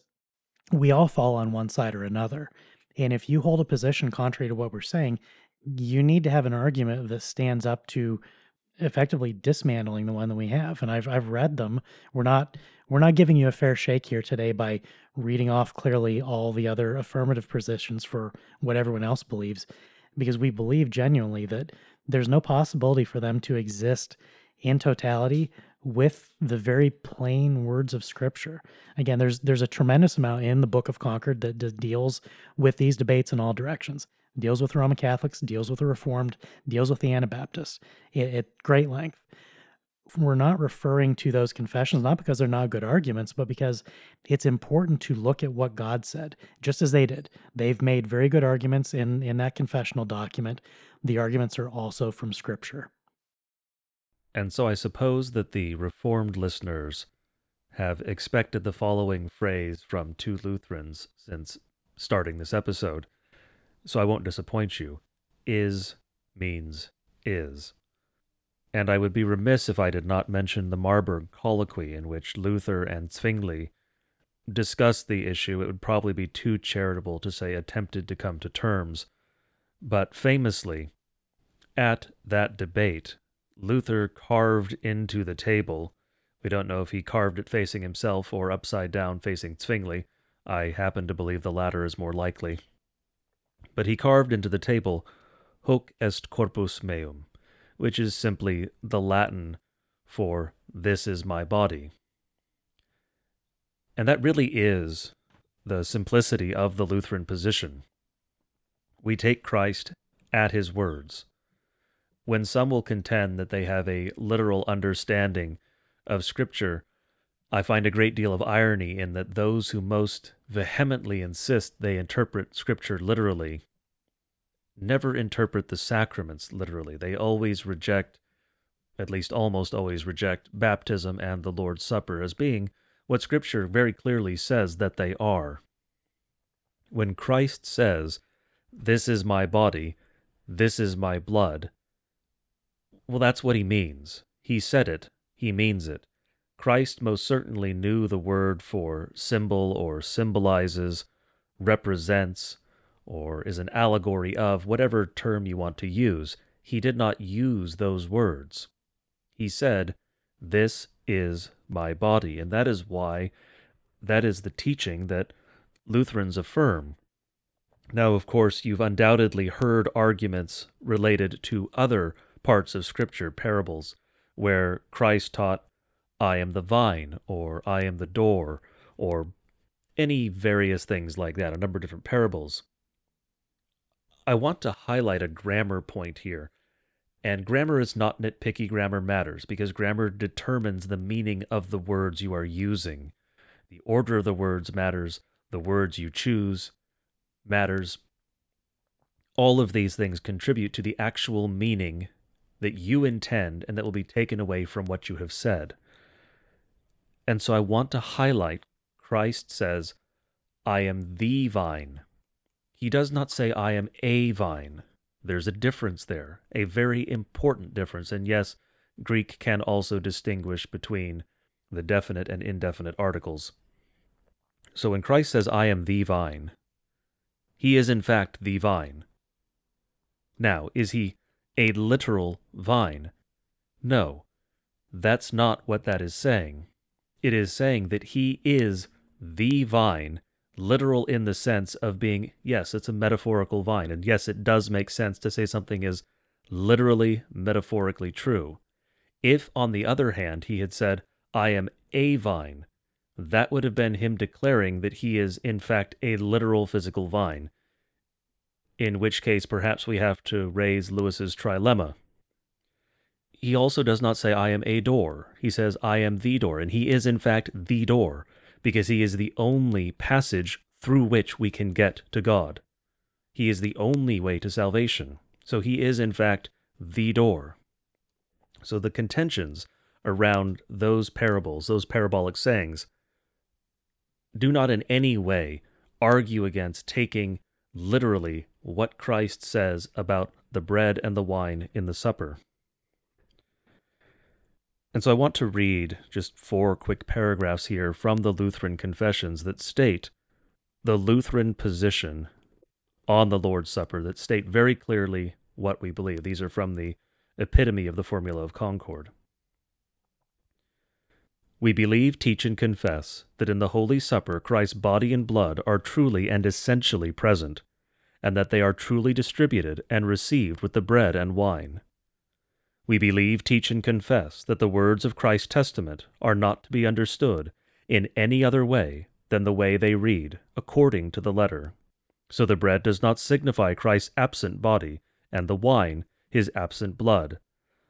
we all fall on one side or another. And if you hold a position contrary to what we're saying, you need to have an argument that stands up to effectively dismantling the one that we have and I've I've read them. We're not we're not giving you a fair shake here today by reading off clearly all the other affirmative positions for what everyone else believes because we believe genuinely that there's no possibility for them to exist in totality with the very plain words of scripture. Again there's there's a tremendous amount in the book of concord that, deals with these debates in all directions deals with the Roman Catholics, deals with the Reformed, deals with the Anabaptists at, at great length. We're not referring to those confessions, not because they're not good arguments, but because it's important to look at what God said, just as they did. They've made very good arguments in, in that confessional document. The arguments are also from Scripture. And so I suppose that the Reformed listeners have expected the following phrase from two Lutherans since starting this episode so I won't disappoint you. Is means is. And I would be remiss if I did not mention the Marburg colloquy in which Luther and Zwingli discussed the issue. It would probably be too charitable to say attempted to come to terms. But famously, at that debate, Luther carved into the table. We don't know if he carved it facing himself or upside down facing Zwingli. I happen to believe the latter is more likely but he carved into the table hoc est corpus meum, which is simply the Latin for this is my body. And that really is the simplicity of the Lutheran position. We take Christ at his words. When some will contend that they have a literal understanding of Scripture, I find a great deal of irony in that those who most vehemently insist they interpret Scripture literally never interpret the sacraments literally. They always reject, at least almost always reject, baptism and the Lord's Supper as being what Scripture very clearly says that they are. When Christ says, This is my body, this is my blood, well, that's what he means. He said it, he means it. Christ most certainly knew the word for symbol or symbolizes, represents, or is an allegory of whatever term you want to use. He did not use those words. He said, This is my body. And that is why that is the teaching that Lutherans affirm. Now, of course, you've undoubtedly heard arguments related to other parts of Scripture, parables, where Christ taught I am the vine, or I am the door, or any various things like that, a number of different parables. I want to highlight a grammar point here. And grammar is not nitpicky, grammar matters because grammar determines the meaning of the words you are using. The order of the words matters, the words you choose matters. All of these things contribute to the actual meaning that you intend and that will be taken away from what you have said. And so I want to highlight Christ says, I am the vine. He does not say, I am a vine. There's a difference there, a very important difference. And yes, Greek can also distinguish between the definite and indefinite articles. So when Christ says, I am the vine, he is in fact the vine. Now, is he a literal vine? No, that's not what that is saying. It is saying that he is the vine, literal in the sense of being, yes, it's a metaphorical vine. And yes, it does make sense to say something is literally, metaphorically true. If, on the other hand, he had said, I am a vine, that would have been him declaring that he is, in fact, a literal physical vine. In which case, perhaps we have to raise Lewis's trilemma. He also does not say, I am a door. He says, I am the door. And he is, in fact, the door, because he is the only passage through which we can get to God. He is the only way to salvation. So he is, in fact, the door. So the contentions around those parables, those parabolic sayings, do not in any way argue against taking literally what Christ says about the bread and the wine in the supper. And so I want to read just four quick paragraphs here from the Lutheran Confessions that state the Lutheran position on the Lord's Supper, that state very clearly what we believe. These are from the epitome of the Formula of Concord. We believe, teach, and confess that in the Holy Supper Christ's body and blood are truly and essentially present, and that they are truly distributed and received with the bread and wine. We believe, teach, and confess that the words of Christ's testament are not to be understood in any other way than the way they read, according to the letter. So the bread does not signify Christ's absent body, and the wine his absent blood,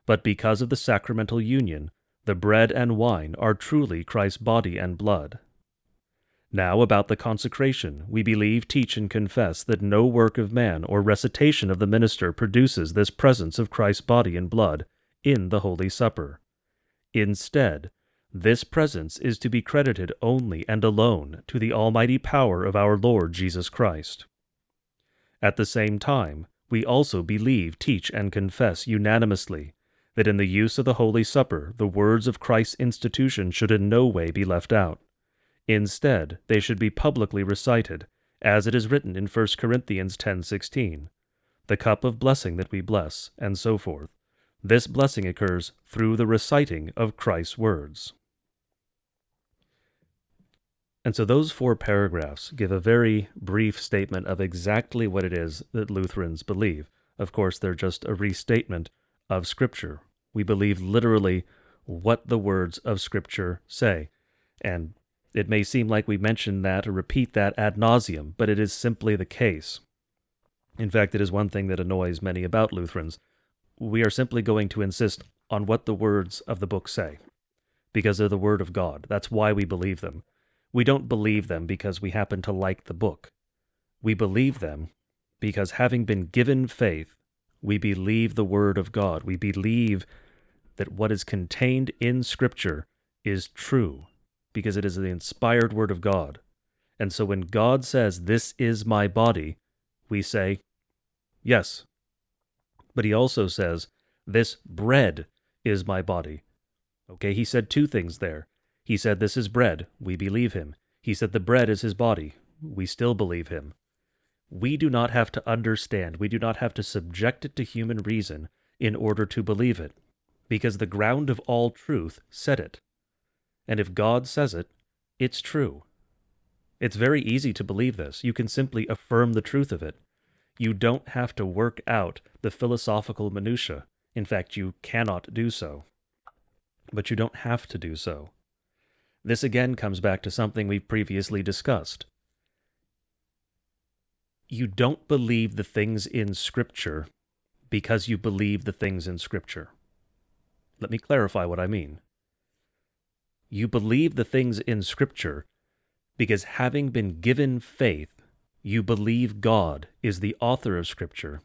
but because of the sacramental union, the bread and wine are truly Christ's body and blood. Now, about the consecration, we believe, teach, and confess that no work of man or recitation of the minister produces this presence of Christ's body and blood in the Holy Supper. Instead, this presence is to be credited only and alone to the almighty power of our Lord Jesus Christ. At the same time, we also believe, teach, and confess unanimously that in the use of the Holy Supper the words of Christ's institution should in no way be left out. Instead, they should be publicly recited, as it is written in 1 Corinthians 10:16, the cup of blessing that we bless, and so forth. This blessing occurs through the reciting of Christ's words. And so those four paragraphs give a very brief statement of exactly what it is that Lutherans believe. Of course, they're just a restatement of Scripture. We believe literally what the words of Scripture say. And it may seem like we mention that or repeat that ad nauseum, but it is simply the case. In fact, it is one thing that annoys many about Lutherans. We are simply going to insist on what the words of the book say, because they're the Word of God. That's why we believe them. We don't believe them because we happen to like the book. We believe them because, having been given faith, we believe the Word of God. We believe that what is contained in Scripture is true because it is the inspired Word of God. And so when God says, This is my body, we say, Yes. But He also says, This bread is my body. Okay, He said two things there. He said, This is bread. We believe Him. He said, The bread is His body. We still believe Him we do not have to understand, we do not have to subject it to human reason in order to believe it, because the ground of all truth said it. And if God says it, it's true. It's very easy to believe this. You can simply affirm the truth of it. You don't have to work out the philosophical minutiae. In fact, you cannot do so. But you don't have to do so. This again comes back to something we've previously discussed you don't believe the things in Scripture because you believe the things in Scripture. Let me clarify what I mean. You believe the things in Scripture because having been given faith, you believe God is the author of Scripture,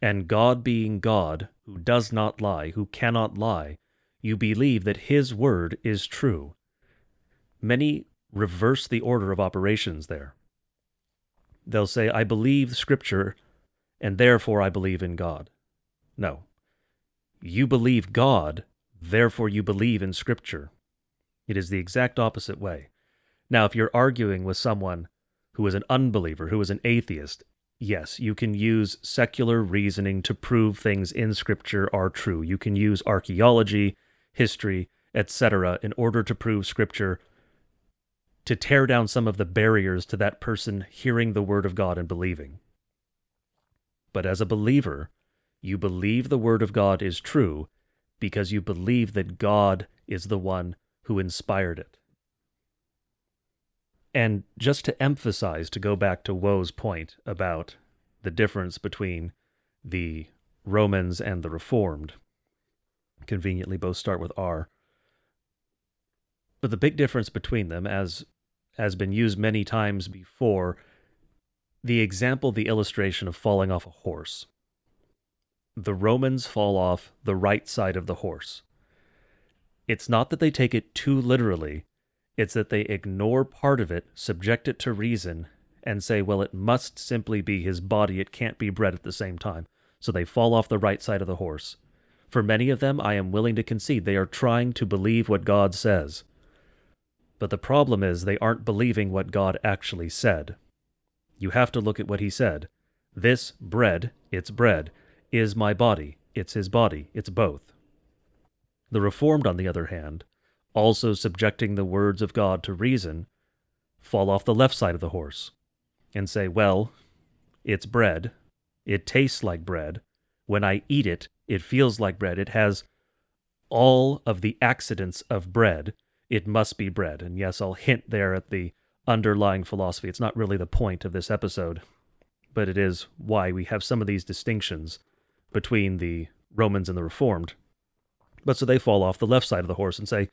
and God being God, who does not lie, who cannot lie, you believe that His word is true. Many reverse the order of operations there they'll say, I believe Scripture, and therefore I believe in God. No. You believe God, therefore you believe in Scripture. It is the exact opposite way. Now, if you're arguing with someone who is an unbeliever, who is an atheist, yes, you can use secular reasoning to prove things in Scripture are true. You can use archaeology, history, etc., in order to prove Scripture to tear down some of the barriers to that person hearing the word of God and believing. But as a believer, you believe the word of God is true because you believe that God is the one who inspired it. And just to emphasize, to go back to Woe's point about the difference between the Romans and the Reformed, conveniently both start with R. But the big difference between them, as has been used many times before, the example, the illustration of falling off a horse. The Romans fall off the right side of the horse. It's not that they take it too literally, it's that they ignore part of it, subject it to reason, and say, well, it must simply be his body, it can't be bread at the same time. So they fall off the right side of the horse. For many of them, I am willing to concede they are trying to believe what God says. But the problem is they aren't believing what God actually said. You have to look at what he said. This bread, it's bread, is my body, it's his body, it's both. The Reformed, on the other hand, also subjecting the words of God to reason, fall off the left side of the horse and say, well, it's bread, it tastes like bread. When I eat it, it feels like bread. It has all of the accidents of bread. It must be bread. And yes, I'll hint there at the underlying philosophy. It's not really the point of this episode, but it is why we have some of these distinctions between the Romans and the Reformed. But so they fall off the left side of the horse and say,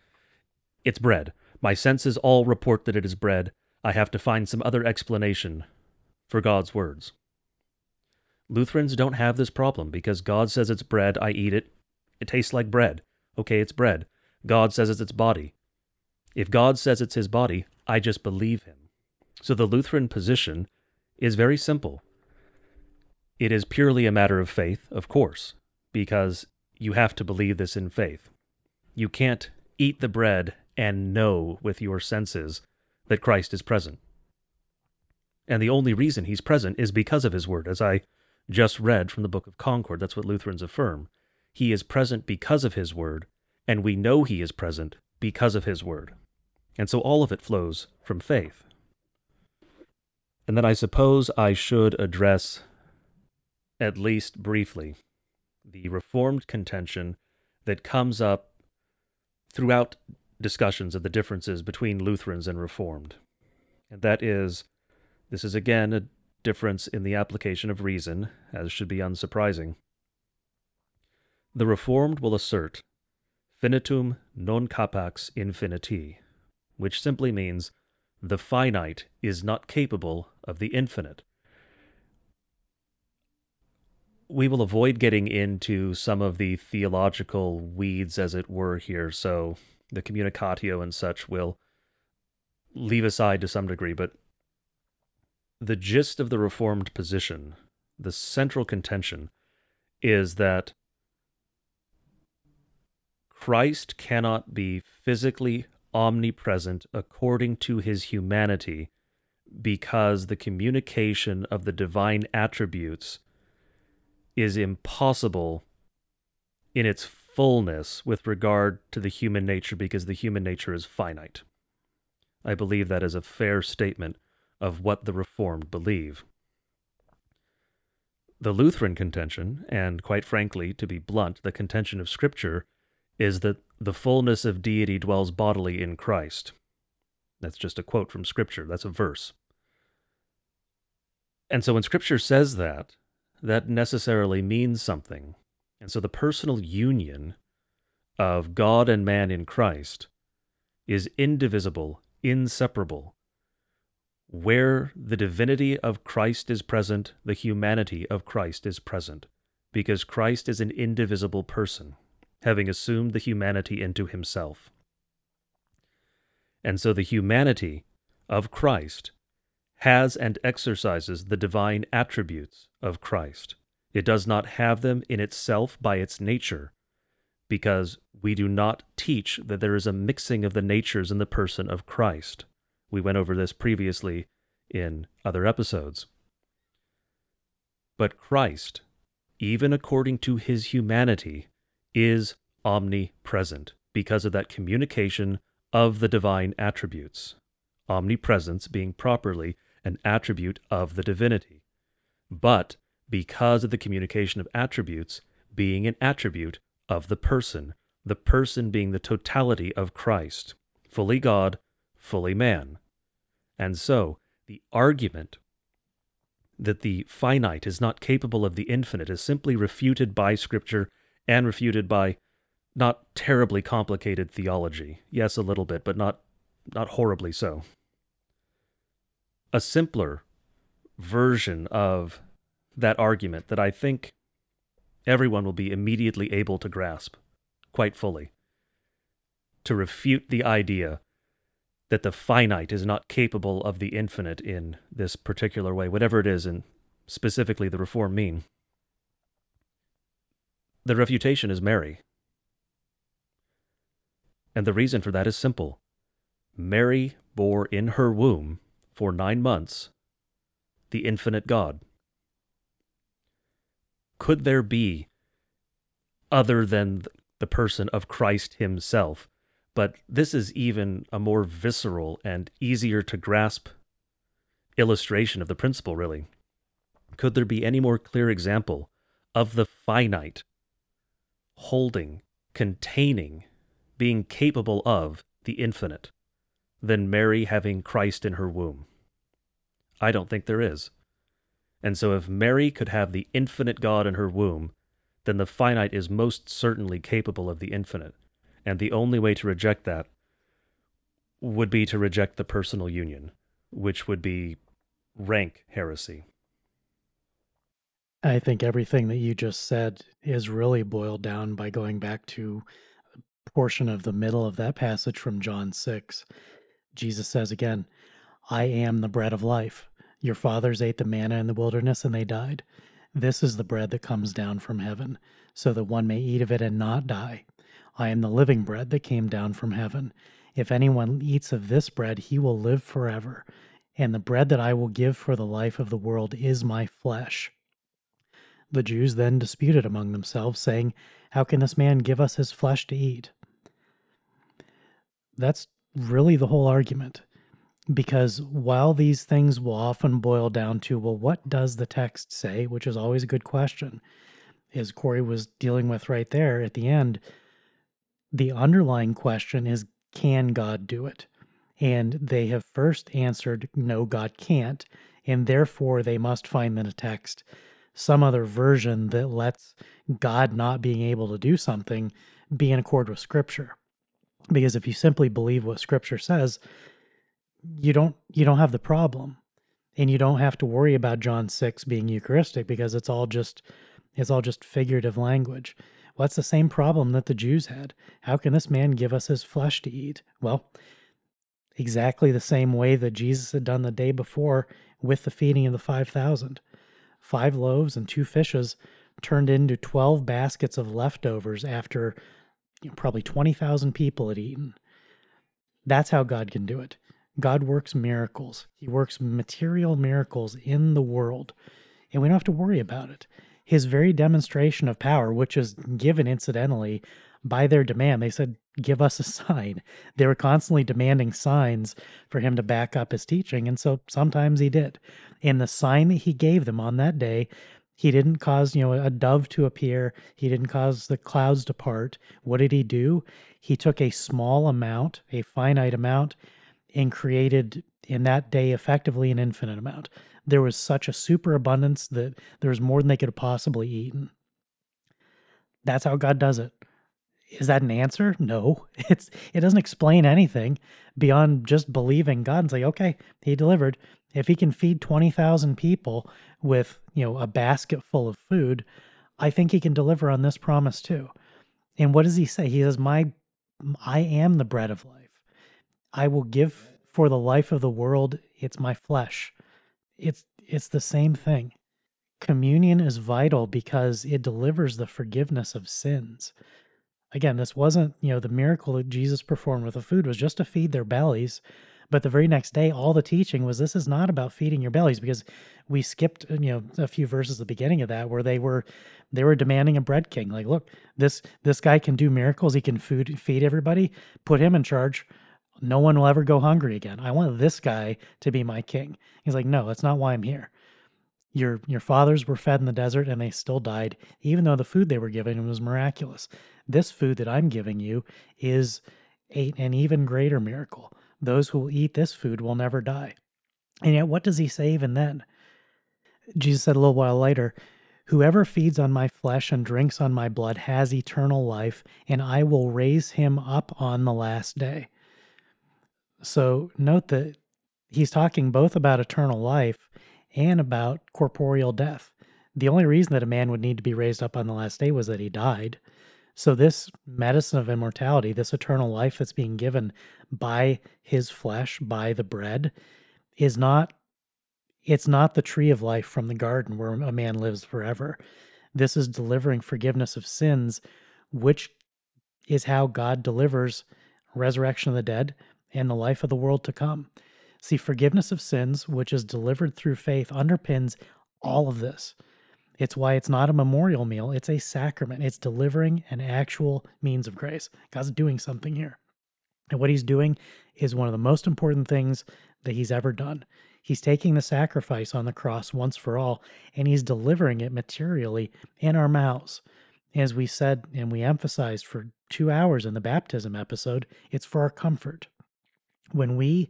It's bread. My senses all report that it is bread. I have to find some other explanation for God's words. Lutherans don't have this problem because God says it's bread, I eat it. It tastes like bread. Okay, it's bread. God says it's its body. If God says it's his body, I just believe him. So the Lutheran position is very simple. It is purely a matter of faith, of course, because you have to believe this in faith. You can't eat the bread and know with your senses that Christ is present. And the only reason he's present is because of his word, as I just read from the Book of Concord. That's what Lutherans affirm. He is present because of his word, and we know he is present because of his word. And so all of it flows from faith. And then I suppose I should address, at least briefly, the Reformed contention that comes up throughout discussions of the differences between Lutherans and Reformed. And that is, this is again a difference in the application of reason, as should be unsurprising. The Reformed will assert finitum non capax infiniti, which simply means the finite is not capable of the infinite. We will avoid getting into some of the theological weeds, as it were, here, so the communicatio and such will leave aside to some degree, but the gist of the Reformed position, the central contention, is that Christ cannot be physically omnipresent according to his humanity because the communication of the divine attributes is impossible in its fullness with regard to the human nature because the human nature is finite. I believe that is a fair statement of what the Reformed believe. The Lutheran contention, and quite frankly, to be blunt, the contention of Scripture, is that the fullness of deity dwells bodily in Christ. That's just a quote from Scripture, that's a verse. And so when Scripture says that, that necessarily means something. And so the personal union of God and man in Christ is indivisible, inseparable, where the divinity of Christ is present, the humanity of Christ is present, because Christ is an indivisible person, having assumed the humanity into himself. And so the humanity of Christ has and exercises the divine attributes of Christ. It does not have them in itself by its nature, because we do not teach that there is a mixing of the natures in the person of Christ. We went over this previously in other episodes. But Christ, even according to his humanity, is omnipresent because of that communication of the divine attributes, omnipresence being properly an attribute of the divinity, but because of the communication of attributes being an attribute of the person, the person being the totality of Christ, fully God, fully man. And so, the argument that the finite is not capable of the infinite is simply refuted by Scripture and refuted by not terribly complicated theology. Yes, a little bit, but not not horribly so. A simpler version of that argument that I think everyone will be immediately able to grasp quite fully to refute the idea that the finite is not capable of the infinite in this particular way, whatever it is, and specifically the Reform mean. The refutation is Mary. And the reason for that is simple Mary bore in her womb for nine months the infinite God. Could there be, other than the person of Christ himself, but this is even a more visceral and easier to grasp illustration of the principle, really. Could there be any more clear example of the finite holding, containing, being capable of the infinite than Mary having Christ in her womb? I don't think there is. And so, if Mary could have the infinite God in her womb, then the finite is most certainly capable of the infinite. And the only way to reject that would be to reject the personal union, which would be rank heresy. I think everything that you just said is really boiled down by going back to a portion of the middle of that passage from John 6. Jesus says again, I am the bread of life. Your fathers ate the manna in the wilderness and they died. This is the bread that comes down from heaven, so that one may eat of it and not die. I am the living bread that came down from heaven. If anyone eats of this bread, he will live forever. And the bread that I will give for the life of the world is my flesh. The Jews then disputed among themselves, saying, How can this man give us his flesh to eat? That's really the whole argument. Because while these things will often boil down to, well, what does the text say? Which is always a good question, as Corey was dealing with right there at the end the underlying question is can God do it? And they have first answered, no, God can't. And therefore, they must find in a text some other version that lets God not being able to do something be in accord with Scripture. Because if you simply believe what Scripture says, you don't you don't have the problem, and you don't have to worry about John six being Eucharistic because it's all just it's all just figurative language. Well, the same problem that the Jews had. How can this man give us his flesh to eat? Well, exactly the same way that Jesus had done the day before with the feeding of the 5,000. Five loaves and two fishes turned into 12 baskets of leftovers after you know, probably 20,000 people had eaten. That's how God can do it. God works miracles. He works material miracles in the world, and we don't have to worry about it his very demonstration of power, which is given incidentally by their demand. They said, Give us a sign. They were constantly demanding signs for him to back up his teaching. And so sometimes he did. And the sign that he gave them on that day, he didn't cause, you know, a dove to appear. He didn't cause the clouds to part. What did he do? He took a small amount, a finite amount, and created in that day effectively an infinite amount there was such a superabundance that there was more than they could have possibly eaten. That's how God does it. Is that an answer? No. It's it doesn't explain anything beyond just believing God and say, okay, he delivered. If he can feed 20,000 people with, you know, a basket full of food, I think he can deliver on this promise too. And what does he say? He says, "My I am the bread of life. I will give for the life of the world, it's my flesh. It's it's the same thing. Communion is vital because it delivers the forgiveness of sins. Again, this wasn't, you know, the miracle that Jesus performed with the food was just to feed their bellies. But the very next day, all the teaching was this is not about feeding your bellies because we skipped, uh, you know, a few verses at the beginning of that where they were they were demanding a bread king. Like, look, this this guy can do miracles. He can food feed everybody. Put him in charge no one will ever go hungry again. I want this guy to be my king. He's like, no, that's not why I'm here. Your your fathers were fed in the desert and they still died, even though the food they were given was miraculous. This food that I'm giving you is a, an even greater miracle. Those who will eat this food will never die. And yet, what does he say even then? Jesus said a little while later, Whoever feeds on my flesh and drinks on my blood has eternal life, and I will raise him up on the last day. So note that he's talking both about eternal life and about corporeal death. The only reason that a man would need to be raised up on the last day was that he died. So, this medicine of immortality, this eternal life that's being given by his flesh, by the bread, is not it's not the tree of life from the garden where a man lives forever. This is delivering forgiveness of sins, which is how God delivers resurrection of the dead and the life of the world to come. See, forgiveness of sins, which is delivered through faith, underpins all of this. It's why it's not a memorial meal, it's a sacrament. It's delivering an actual means of grace. God's doing something here. And what he's doing is one of the most important things that he's ever done. He's taking the sacrifice on the cross once for all, and he's delivering it materially in our mouths. As we said and we emphasized for two hours in the baptism episode, it's for our comfort. When we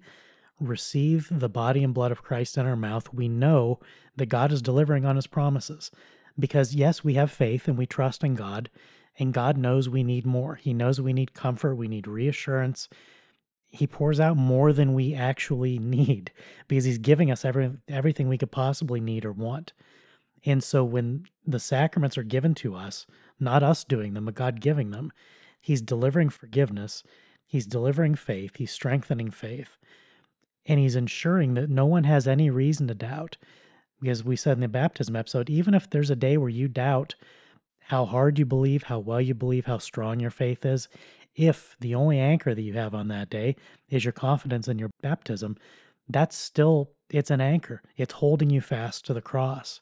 receive the body and blood of Christ in our mouth, we know that God is delivering on his promises. Because, yes, we have faith and we trust in God, and God knows we need more. He knows we need comfort, we need reassurance, he pours out more than we actually need because he's giving us every, everything we could possibly need or want. And so when the sacraments are given to us, not us doing them, but God giving them, he's delivering forgiveness, he's delivering faith, he's strengthening faith, and he's ensuring that no one has any reason to doubt. Because we said in the baptism episode, even if there's a day where you doubt how hard you believe, how well you believe, how strong your faith is, if the only anchor that you have on that day is your confidence in your baptism, that's still it's an anchor. It's holding you fast to the cross.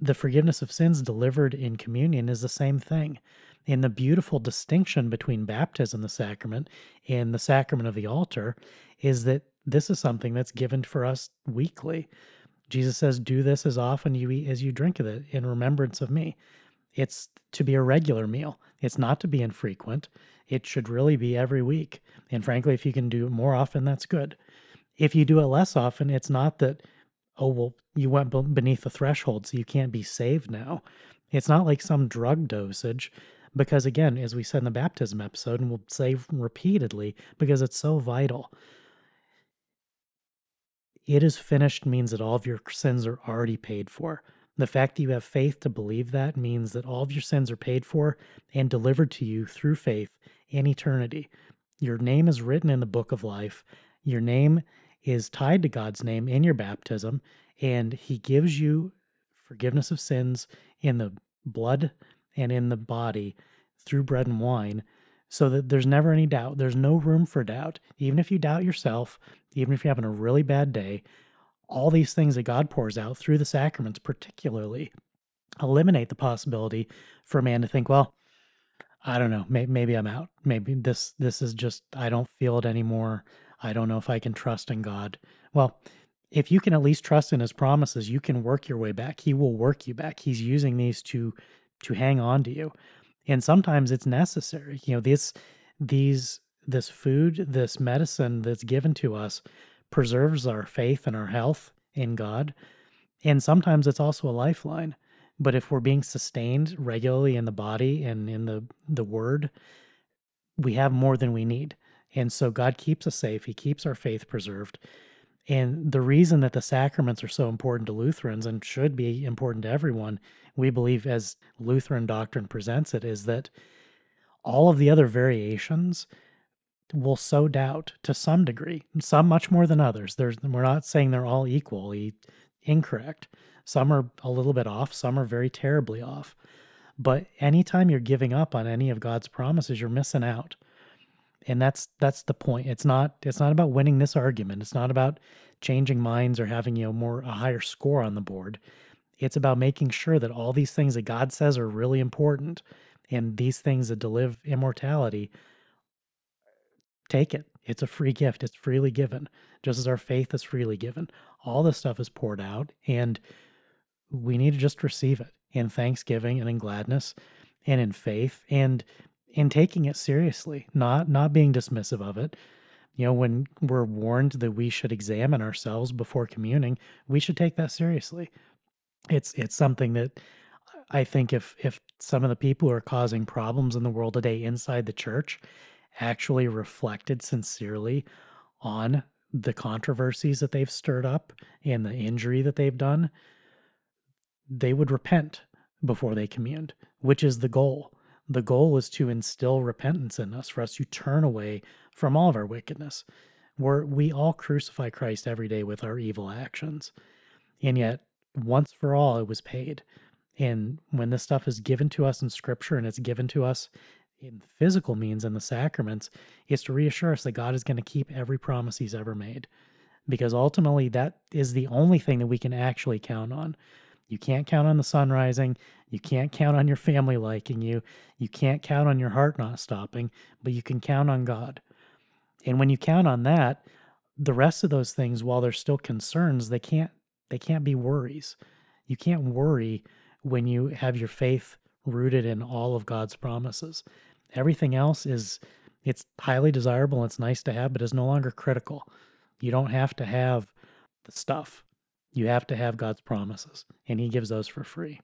The forgiveness of sins delivered in communion is the same thing. And the beautiful distinction between baptism, the sacrament, and the sacrament of the altar is that this is something that's given for us weekly. Jesus says, Do this as often you eat as you drink of it in remembrance of me. It's to be a regular meal. It's not to be infrequent. It should really be every week. And frankly, if you can do it more often, that's good. If you do it less often, it's not that, oh, well, you went beneath the threshold, so you can't be saved now. It's not like some drug dosage, because again, as we said in the baptism episode, and we'll say repeatedly, because it's so vital, it is finished means that all of your sins are already paid for. The fact that you have faith to believe that means that all of your sins are paid for and delivered to you through faith in eternity. Your name is written in the book of life. Your name is tied to God's name in your baptism, and He gives you forgiveness of sins in the blood and in the body through bread and wine so that there's never any doubt. There's no room for doubt. Even if you doubt yourself, even if you're having a really bad day, all these things that God pours out through the sacraments, particularly, eliminate the possibility for a man to think, well, I don't know, maybe, I'm out. Maybe this this is just I don't feel it anymore. I don't know if I can trust in God. Well, if you can at least trust in his promises, you can work your way back. He will work you back. He's using these to to hang on to you. And sometimes it's necessary. You know, this these this food, this medicine that's given to us preserves our faith and our health in God. And sometimes it's also a lifeline. But if we're being sustained regularly in the body and in the, the word, we have more than we need. And so God keeps us safe, He keeps our faith preserved. And the reason that the sacraments are so important to Lutherans and should be important to everyone, we believe, as Lutheran doctrine presents it, is that all of the other variations will sow doubt to some degree, some much more than others. There's, we're not saying they're all equally incorrect. Some are a little bit off, some are very terribly off. But anytime you're giving up on any of God's promises, you're missing out. And that's that's the point. It's not it's not about winning this argument. It's not about changing minds or having you know more a higher score on the board. It's about making sure that all these things that God says are really important and these things that deliver immortality take it. It's a free gift. It's freely given, just as our faith is freely given. All this stuff is poured out, and we need to just receive it in thanksgiving and in gladness and in faith and in taking it seriously, not not being dismissive of it, You know, when we're warned that we should examine ourselves before communing, we should take that seriously. It's it's something that I think if if some of the people who are causing problems in the world today inside the church actually reflected sincerely on the controversies that they've stirred up and the injury that they've done, they would repent before they communed, which is the goal. The goal is to instill repentance in us, for us to turn away from all of our wickedness. We're, we all crucify Christ every day with our evil actions. And yet, once for all, it was paid. And when this stuff is given to us in Scripture and it's given to us in physical means and the sacraments, is to reassure us that God is going to keep every promise He's ever made. Because ultimately, that is the only thing that we can actually count on. You can't count on the sun rising. You can't count on your family liking you. You can't count on your heart not stopping, but you can count on God. And when you count on that, the rest of those things, while they're still concerns, they can't they can't be worries. You can't worry when you have your faith rooted in all of God's promises. Everything else is it's highly desirable, it's nice to have, but it's no longer critical. You don't have to have the stuff. You have to have God's promises, and He gives those for free.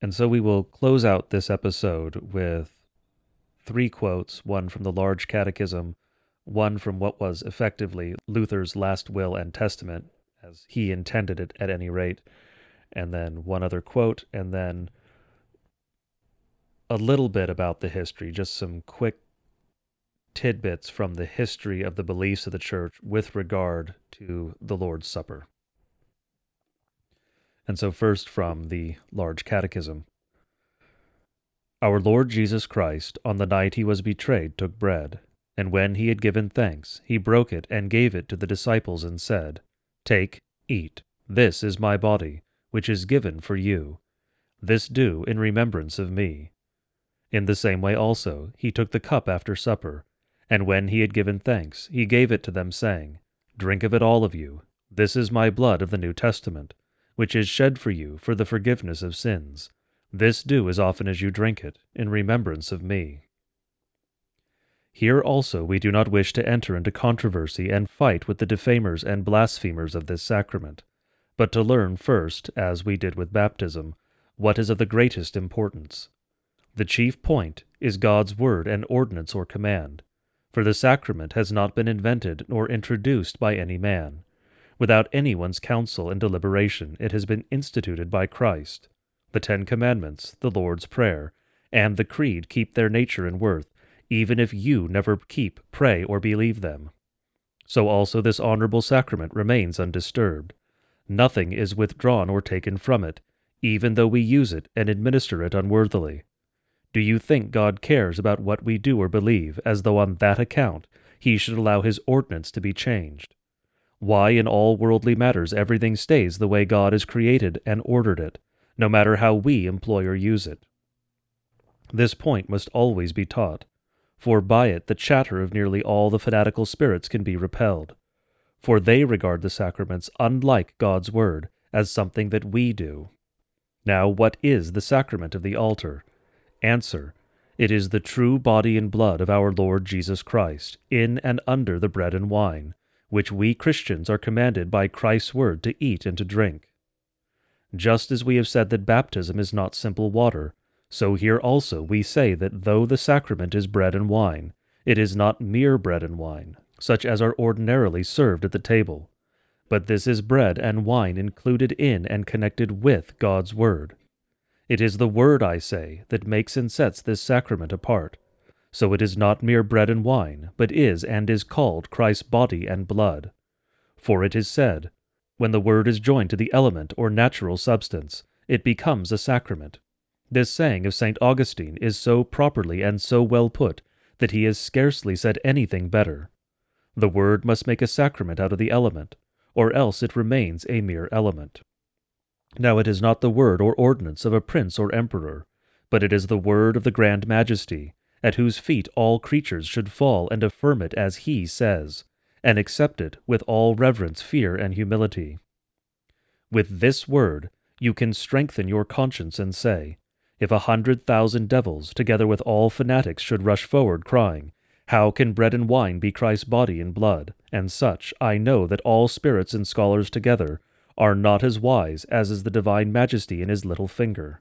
And so we will close out this episode with three quotes one from the Large Catechism, one from what was effectively Luther's last will and testament, as he intended it at any rate, and then one other quote, and then a little bit about the history, just some quick tidbits from the history of the beliefs of the church with regard to the Lord's Supper. And so, first from the Large Catechism Our Lord Jesus Christ, on the night he was betrayed, took bread, and when he had given thanks, he broke it and gave it to the disciples and said, Take, eat, this is my body, which is given for you. This do in remembrance of me. In the same way also, he took the cup after supper and when he had given thanks, he gave it to them, saying, Drink of it, all of you. This is my blood of the New Testament, which is shed for you for the forgiveness of sins. This do as often as you drink it, in remembrance of me. Here also we do not wish to enter into controversy and fight with the defamers and blasphemers of this sacrament, but to learn first, as we did with baptism, what is of the greatest importance. The chief point is God's word and ordinance or command, for the sacrament has not been invented nor introduced by any man. Without anyone's counsel and deliberation, it has been instituted by Christ. The Ten Commandments, the Lord's Prayer, and the Creed keep their nature and worth, even if you never keep, pray, or believe them. So also this honorable sacrament remains undisturbed. Nothing is withdrawn or taken from it, even though we use it and administer it unworthily. Do you think God cares about what we do or believe, as though on that account he should allow his ordinance to be changed? Why, in all worldly matters, everything stays the way God has created and ordered it, no matter how we employ or use it? This point must always be taught, for by it the chatter of nearly all the fanatical spirits can be repelled. For they regard the sacraments, unlike God's word, as something that we do. Now, what is the sacrament of the altar? Answer It is the true body and blood of our Lord Jesus Christ, in and under the bread and wine, which we Christians are commanded by Christ's word to eat and to drink. Just as we have said that baptism is not simple water, so here also we say that though the sacrament is bread and wine, it is not mere bread and wine, such as are ordinarily served at the table, but this is bread and wine included in and connected with God's Word it is the word, I say, that makes and sets this sacrament apart. So it is not mere bread and wine, but is and is called Christ's body and blood. For it is said, When the word is joined to the element or natural substance, it becomes a sacrament. This saying of St. Augustine is so properly and so well put that he has scarcely said anything better. The word must make a sacrament out of the element, or else it remains a mere element. Now it is not the word or ordinance of a prince or emperor, but it is the word of the grand majesty, at whose feet all creatures should fall and affirm it as he says, and accept it with all reverence, fear, and humility. With this word you can strengthen your conscience and say, If a hundred thousand devils, together with all fanatics, should rush forward, crying, How can bread and wine be Christ's body and blood? And such I know that all spirits and scholars together are not as wise as is the divine majesty in his little finger.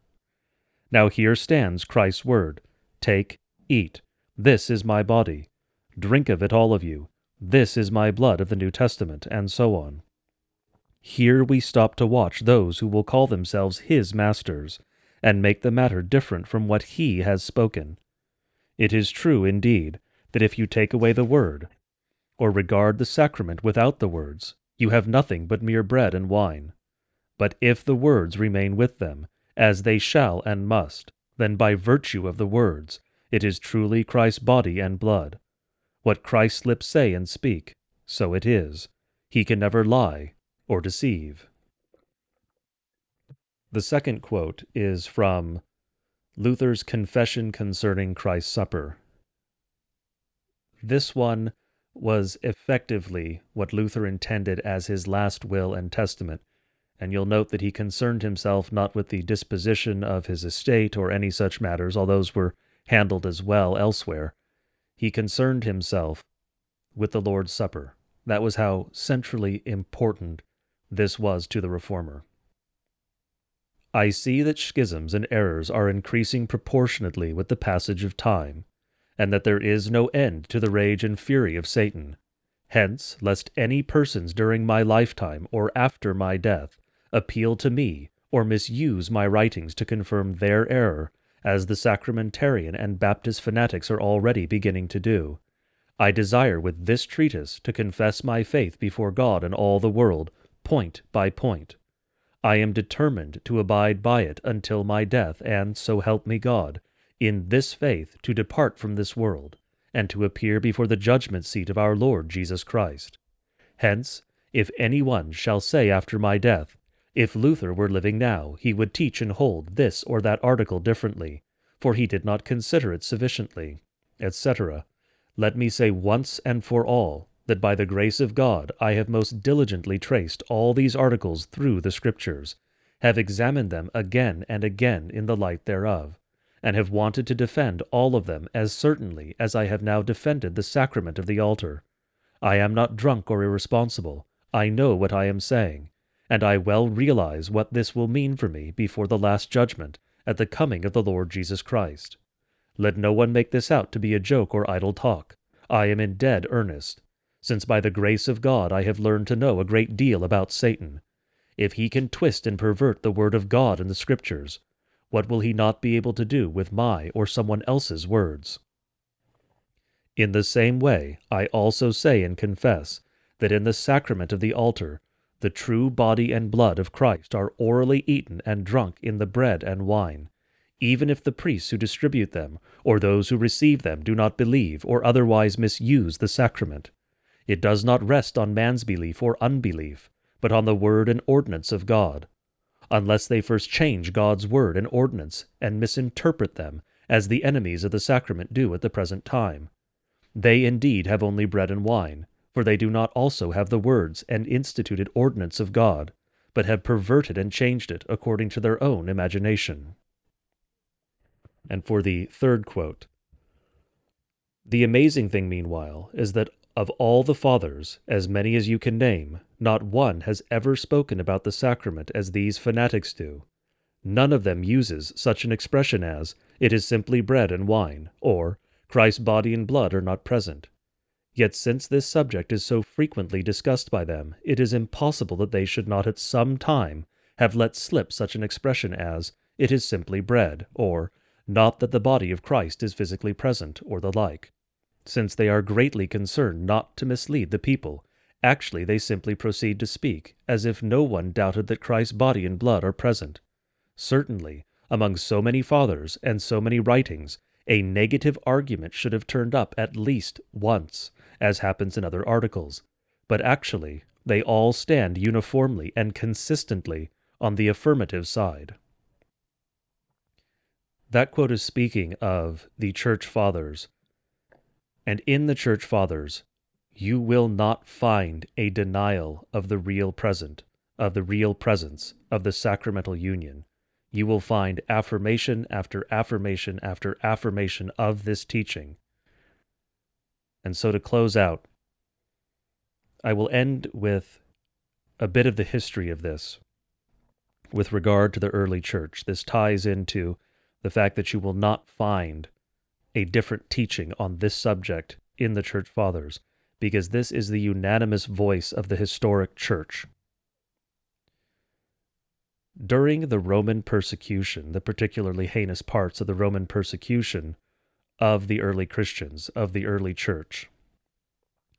Now here stands Christ's word Take, eat, this is my body. Drink of it, all of you. This is my blood of the New Testament, and so on. Here we stop to watch those who will call themselves his masters, and make the matter different from what he has spoken. It is true, indeed, that if you take away the word, or regard the sacrament without the words, you have nothing but mere bread and wine. But if the words remain with them, as they shall and must, then by virtue of the words, it is truly Christ's body and blood. What Christ's lips say and speak, so it is. He can never lie or deceive. The second quote is from Luther's Confession Concerning Christ's Supper. This one was effectively what Luther intended as his last will and testament, and you'll note that he concerned himself not with the disposition of his estate or any such matters, all those were handled as well elsewhere. He concerned himself with the Lord's Supper. That was how centrally important this was to the Reformer. I see that schisms and errors are increasing proportionately with the passage of time and that there is no end to the rage and fury of Satan. Hence, lest any persons during my lifetime or after my death appeal to me or misuse my writings to confirm their error, as the sacramentarian and Baptist fanatics are already beginning to do. I desire with this treatise to confess my faith before God and all the world, point by point. I am determined to abide by it until my death, and so help me God, in this faith to depart from this world, and to appear before the judgment seat of our Lord Jesus Christ. Hence, if any one shall say after my death, If Luther were living now, he would teach and hold this or that article differently, for he did not consider it sufficiently, etc., let me say once and for all that by the grace of God I have most diligently traced all these articles through the Scriptures, have examined them again and again in the light thereof, and have wanted to defend all of them as certainly as I have now defended the sacrament of the altar. I am not drunk or irresponsible. I know what I am saying, and I well realize what this will mean for me before the last judgment at the coming of the Lord Jesus Christ. Let no one make this out to be a joke or idle talk. I am in dead earnest, since by the grace of God I have learned to know a great deal about Satan. If he can twist and pervert the word of God in the Scriptures, what will he not be able to do with my or someone else's words? In the same way, I also say and confess that in the sacrament of the altar, the true body and blood of Christ are orally eaten and drunk in the bread and wine, even if the priests who distribute them or those who receive them do not believe or otherwise misuse the sacrament. It does not rest on man's belief or unbelief, but on the word and ordinance of God unless they first change God's word and ordinance and misinterpret them, as the enemies of the sacrament do at the present time. They indeed have only bread and wine, for they do not also have the words and instituted ordinance of God, but have perverted and changed it according to their own imagination. And for the third quote, the amazing thing, meanwhile, is that of all the fathers, as many as you can name, not one has ever spoken about the sacrament as these fanatics do. None of them uses such an expression as, it is simply bread and wine, or, Christ's body and blood are not present. Yet since this subject is so frequently discussed by them, it is impossible that they should not at some time have let slip such an expression as, it is simply bread, or, not that the body of Christ is physically present, or the like since they are greatly concerned not to mislead the people. Actually, they simply proceed to speak, as if no one doubted that Christ's body and blood are present. Certainly, among so many fathers and so many writings, a negative argument should have turned up at least once, as happens in other articles. But actually, they all stand uniformly and consistently on the affirmative side. That quote is speaking of the Church Fathers and in the Church Fathers, you will not find a denial of the real present, of the real presence of the sacramental union. You will find affirmation after affirmation after affirmation of this teaching. And so to close out, I will end with a bit of the history of this with regard to the early church. This ties into the fact that you will not find a different teaching on this subject in the church fathers, because this is the unanimous voice of the historic church. During the Roman persecution, the particularly heinous parts of the Roman persecution of the early Christians, of the early church,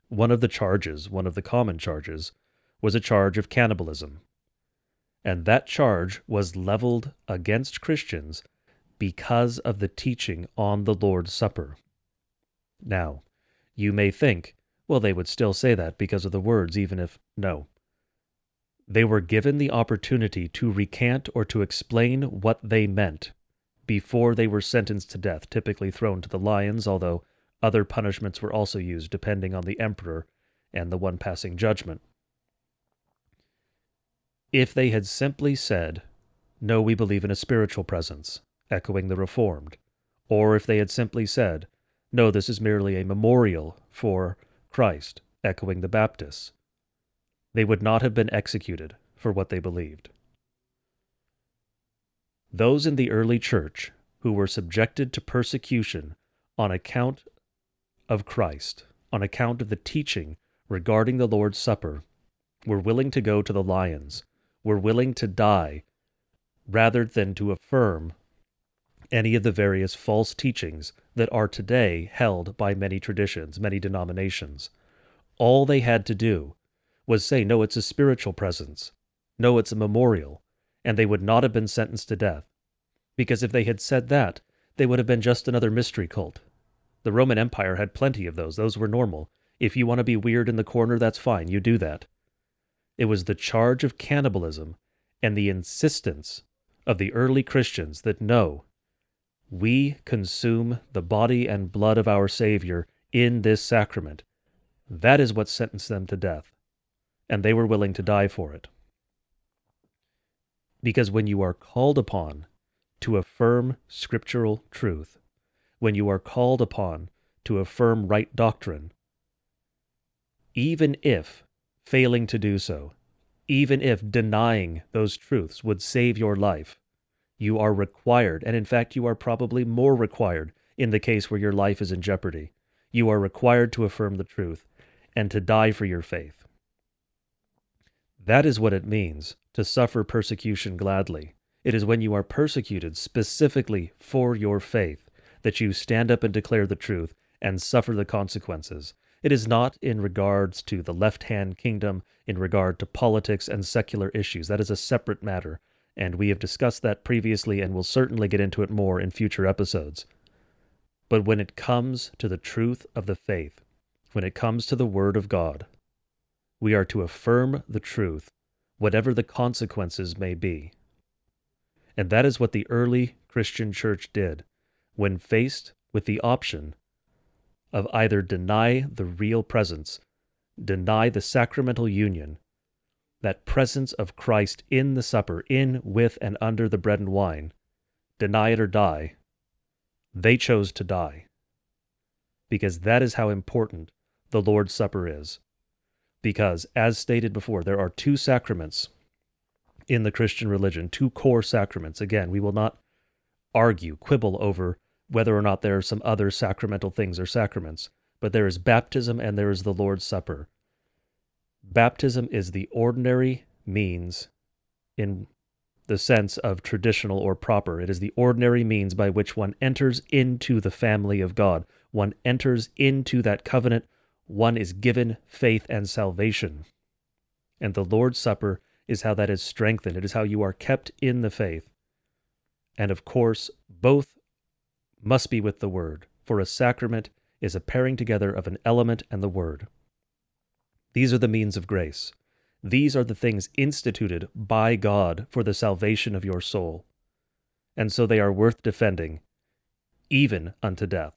one of the charges, one of the common charges, was a charge of cannibalism. And that charge was leveled against Christians because of the teaching on the Lord's Supper. Now, you may think, well, they would still say that because of the words, even if no. They were given the opportunity to recant or to explain what they meant before they were sentenced to death, typically thrown to the lions, although other punishments were also used depending on the emperor and the one passing judgment. If they had simply said, No, we believe in a spiritual presence, echoing the Reformed, or if they had simply said, No, this is merely a memorial for Christ, echoing the Baptists, they would not have been executed for what they believed. Those in the early church who were subjected to persecution on account of Christ, on account of the teaching regarding the Lord's Supper, were willing to go to the lions, were willing to die, rather than to affirm any of the various false teachings that are today held by many traditions, many denominations. All they had to do was say, no, it's a spiritual presence. No, it's a memorial. And they would not have been sentenced to death. Because if they had said that, they would have been just another mystery cult. The Roman Empire had plenty of those. Those were normal. If you want to be weird in the corner, that's fine. You do that. It was the charge of cannibalism and the insistence of the early Christians that no, we consume the body and blood of our Savior in this sacrament. That is what sentenced them to death, and they were willing to die for it. Because when you are called upon to affirm scriptural truth, when you are called upon to affirm right doctrine, even if failing to do so, even if denying those truths would save your life, you are required, and in fact, you are probably more required in the case where your life is in jeopardy. You are required to affirm the truth and to die for your faith. That is what it means to suffer persecution gladly. It is when you are persecuted specifically for your faith that you stand up and declare the truth and suffer the consequences. It is not in regards to the left hand kingdom, in regard to politics and secular issues. That is a separate matter and we have discussed that previously and will certainly get into it more in future episodes. But when it comes to the truth of the faith, when it comes to the Word of God, we are to affirm the truth, whatever the consequences may be. And that is what the early Christian church did when faced with the option of either deny the real presence, deny the sacramental union, that presence of Christ in the supper, in, with, and under the bread and wine, deny it or die, they chose to die. Because that is how important the Lord's Supper is. Because, as stated before, there are two sacraments in the Christian religion, two core sacraments. Again, we will not argue, quibble over whether or not there are some other sacramental things or sacraments, but there is baptism and there is the Lord's Supper. Baptism is the ordinary means in the sense of traditional or proper. It is the ordinary means by which one enters into the family of God. One enters into that covenant. One is given faith and salvation. And the Lord's Supper is how that is strengthened. It is how you are kept in the faith. And of course, both must be with the Word, for a sacrament is a pairing together of an element and the Word. These are the means of grace. These are the things instituted by God for the salvation of your soul. And so they are worth defending, even unto death.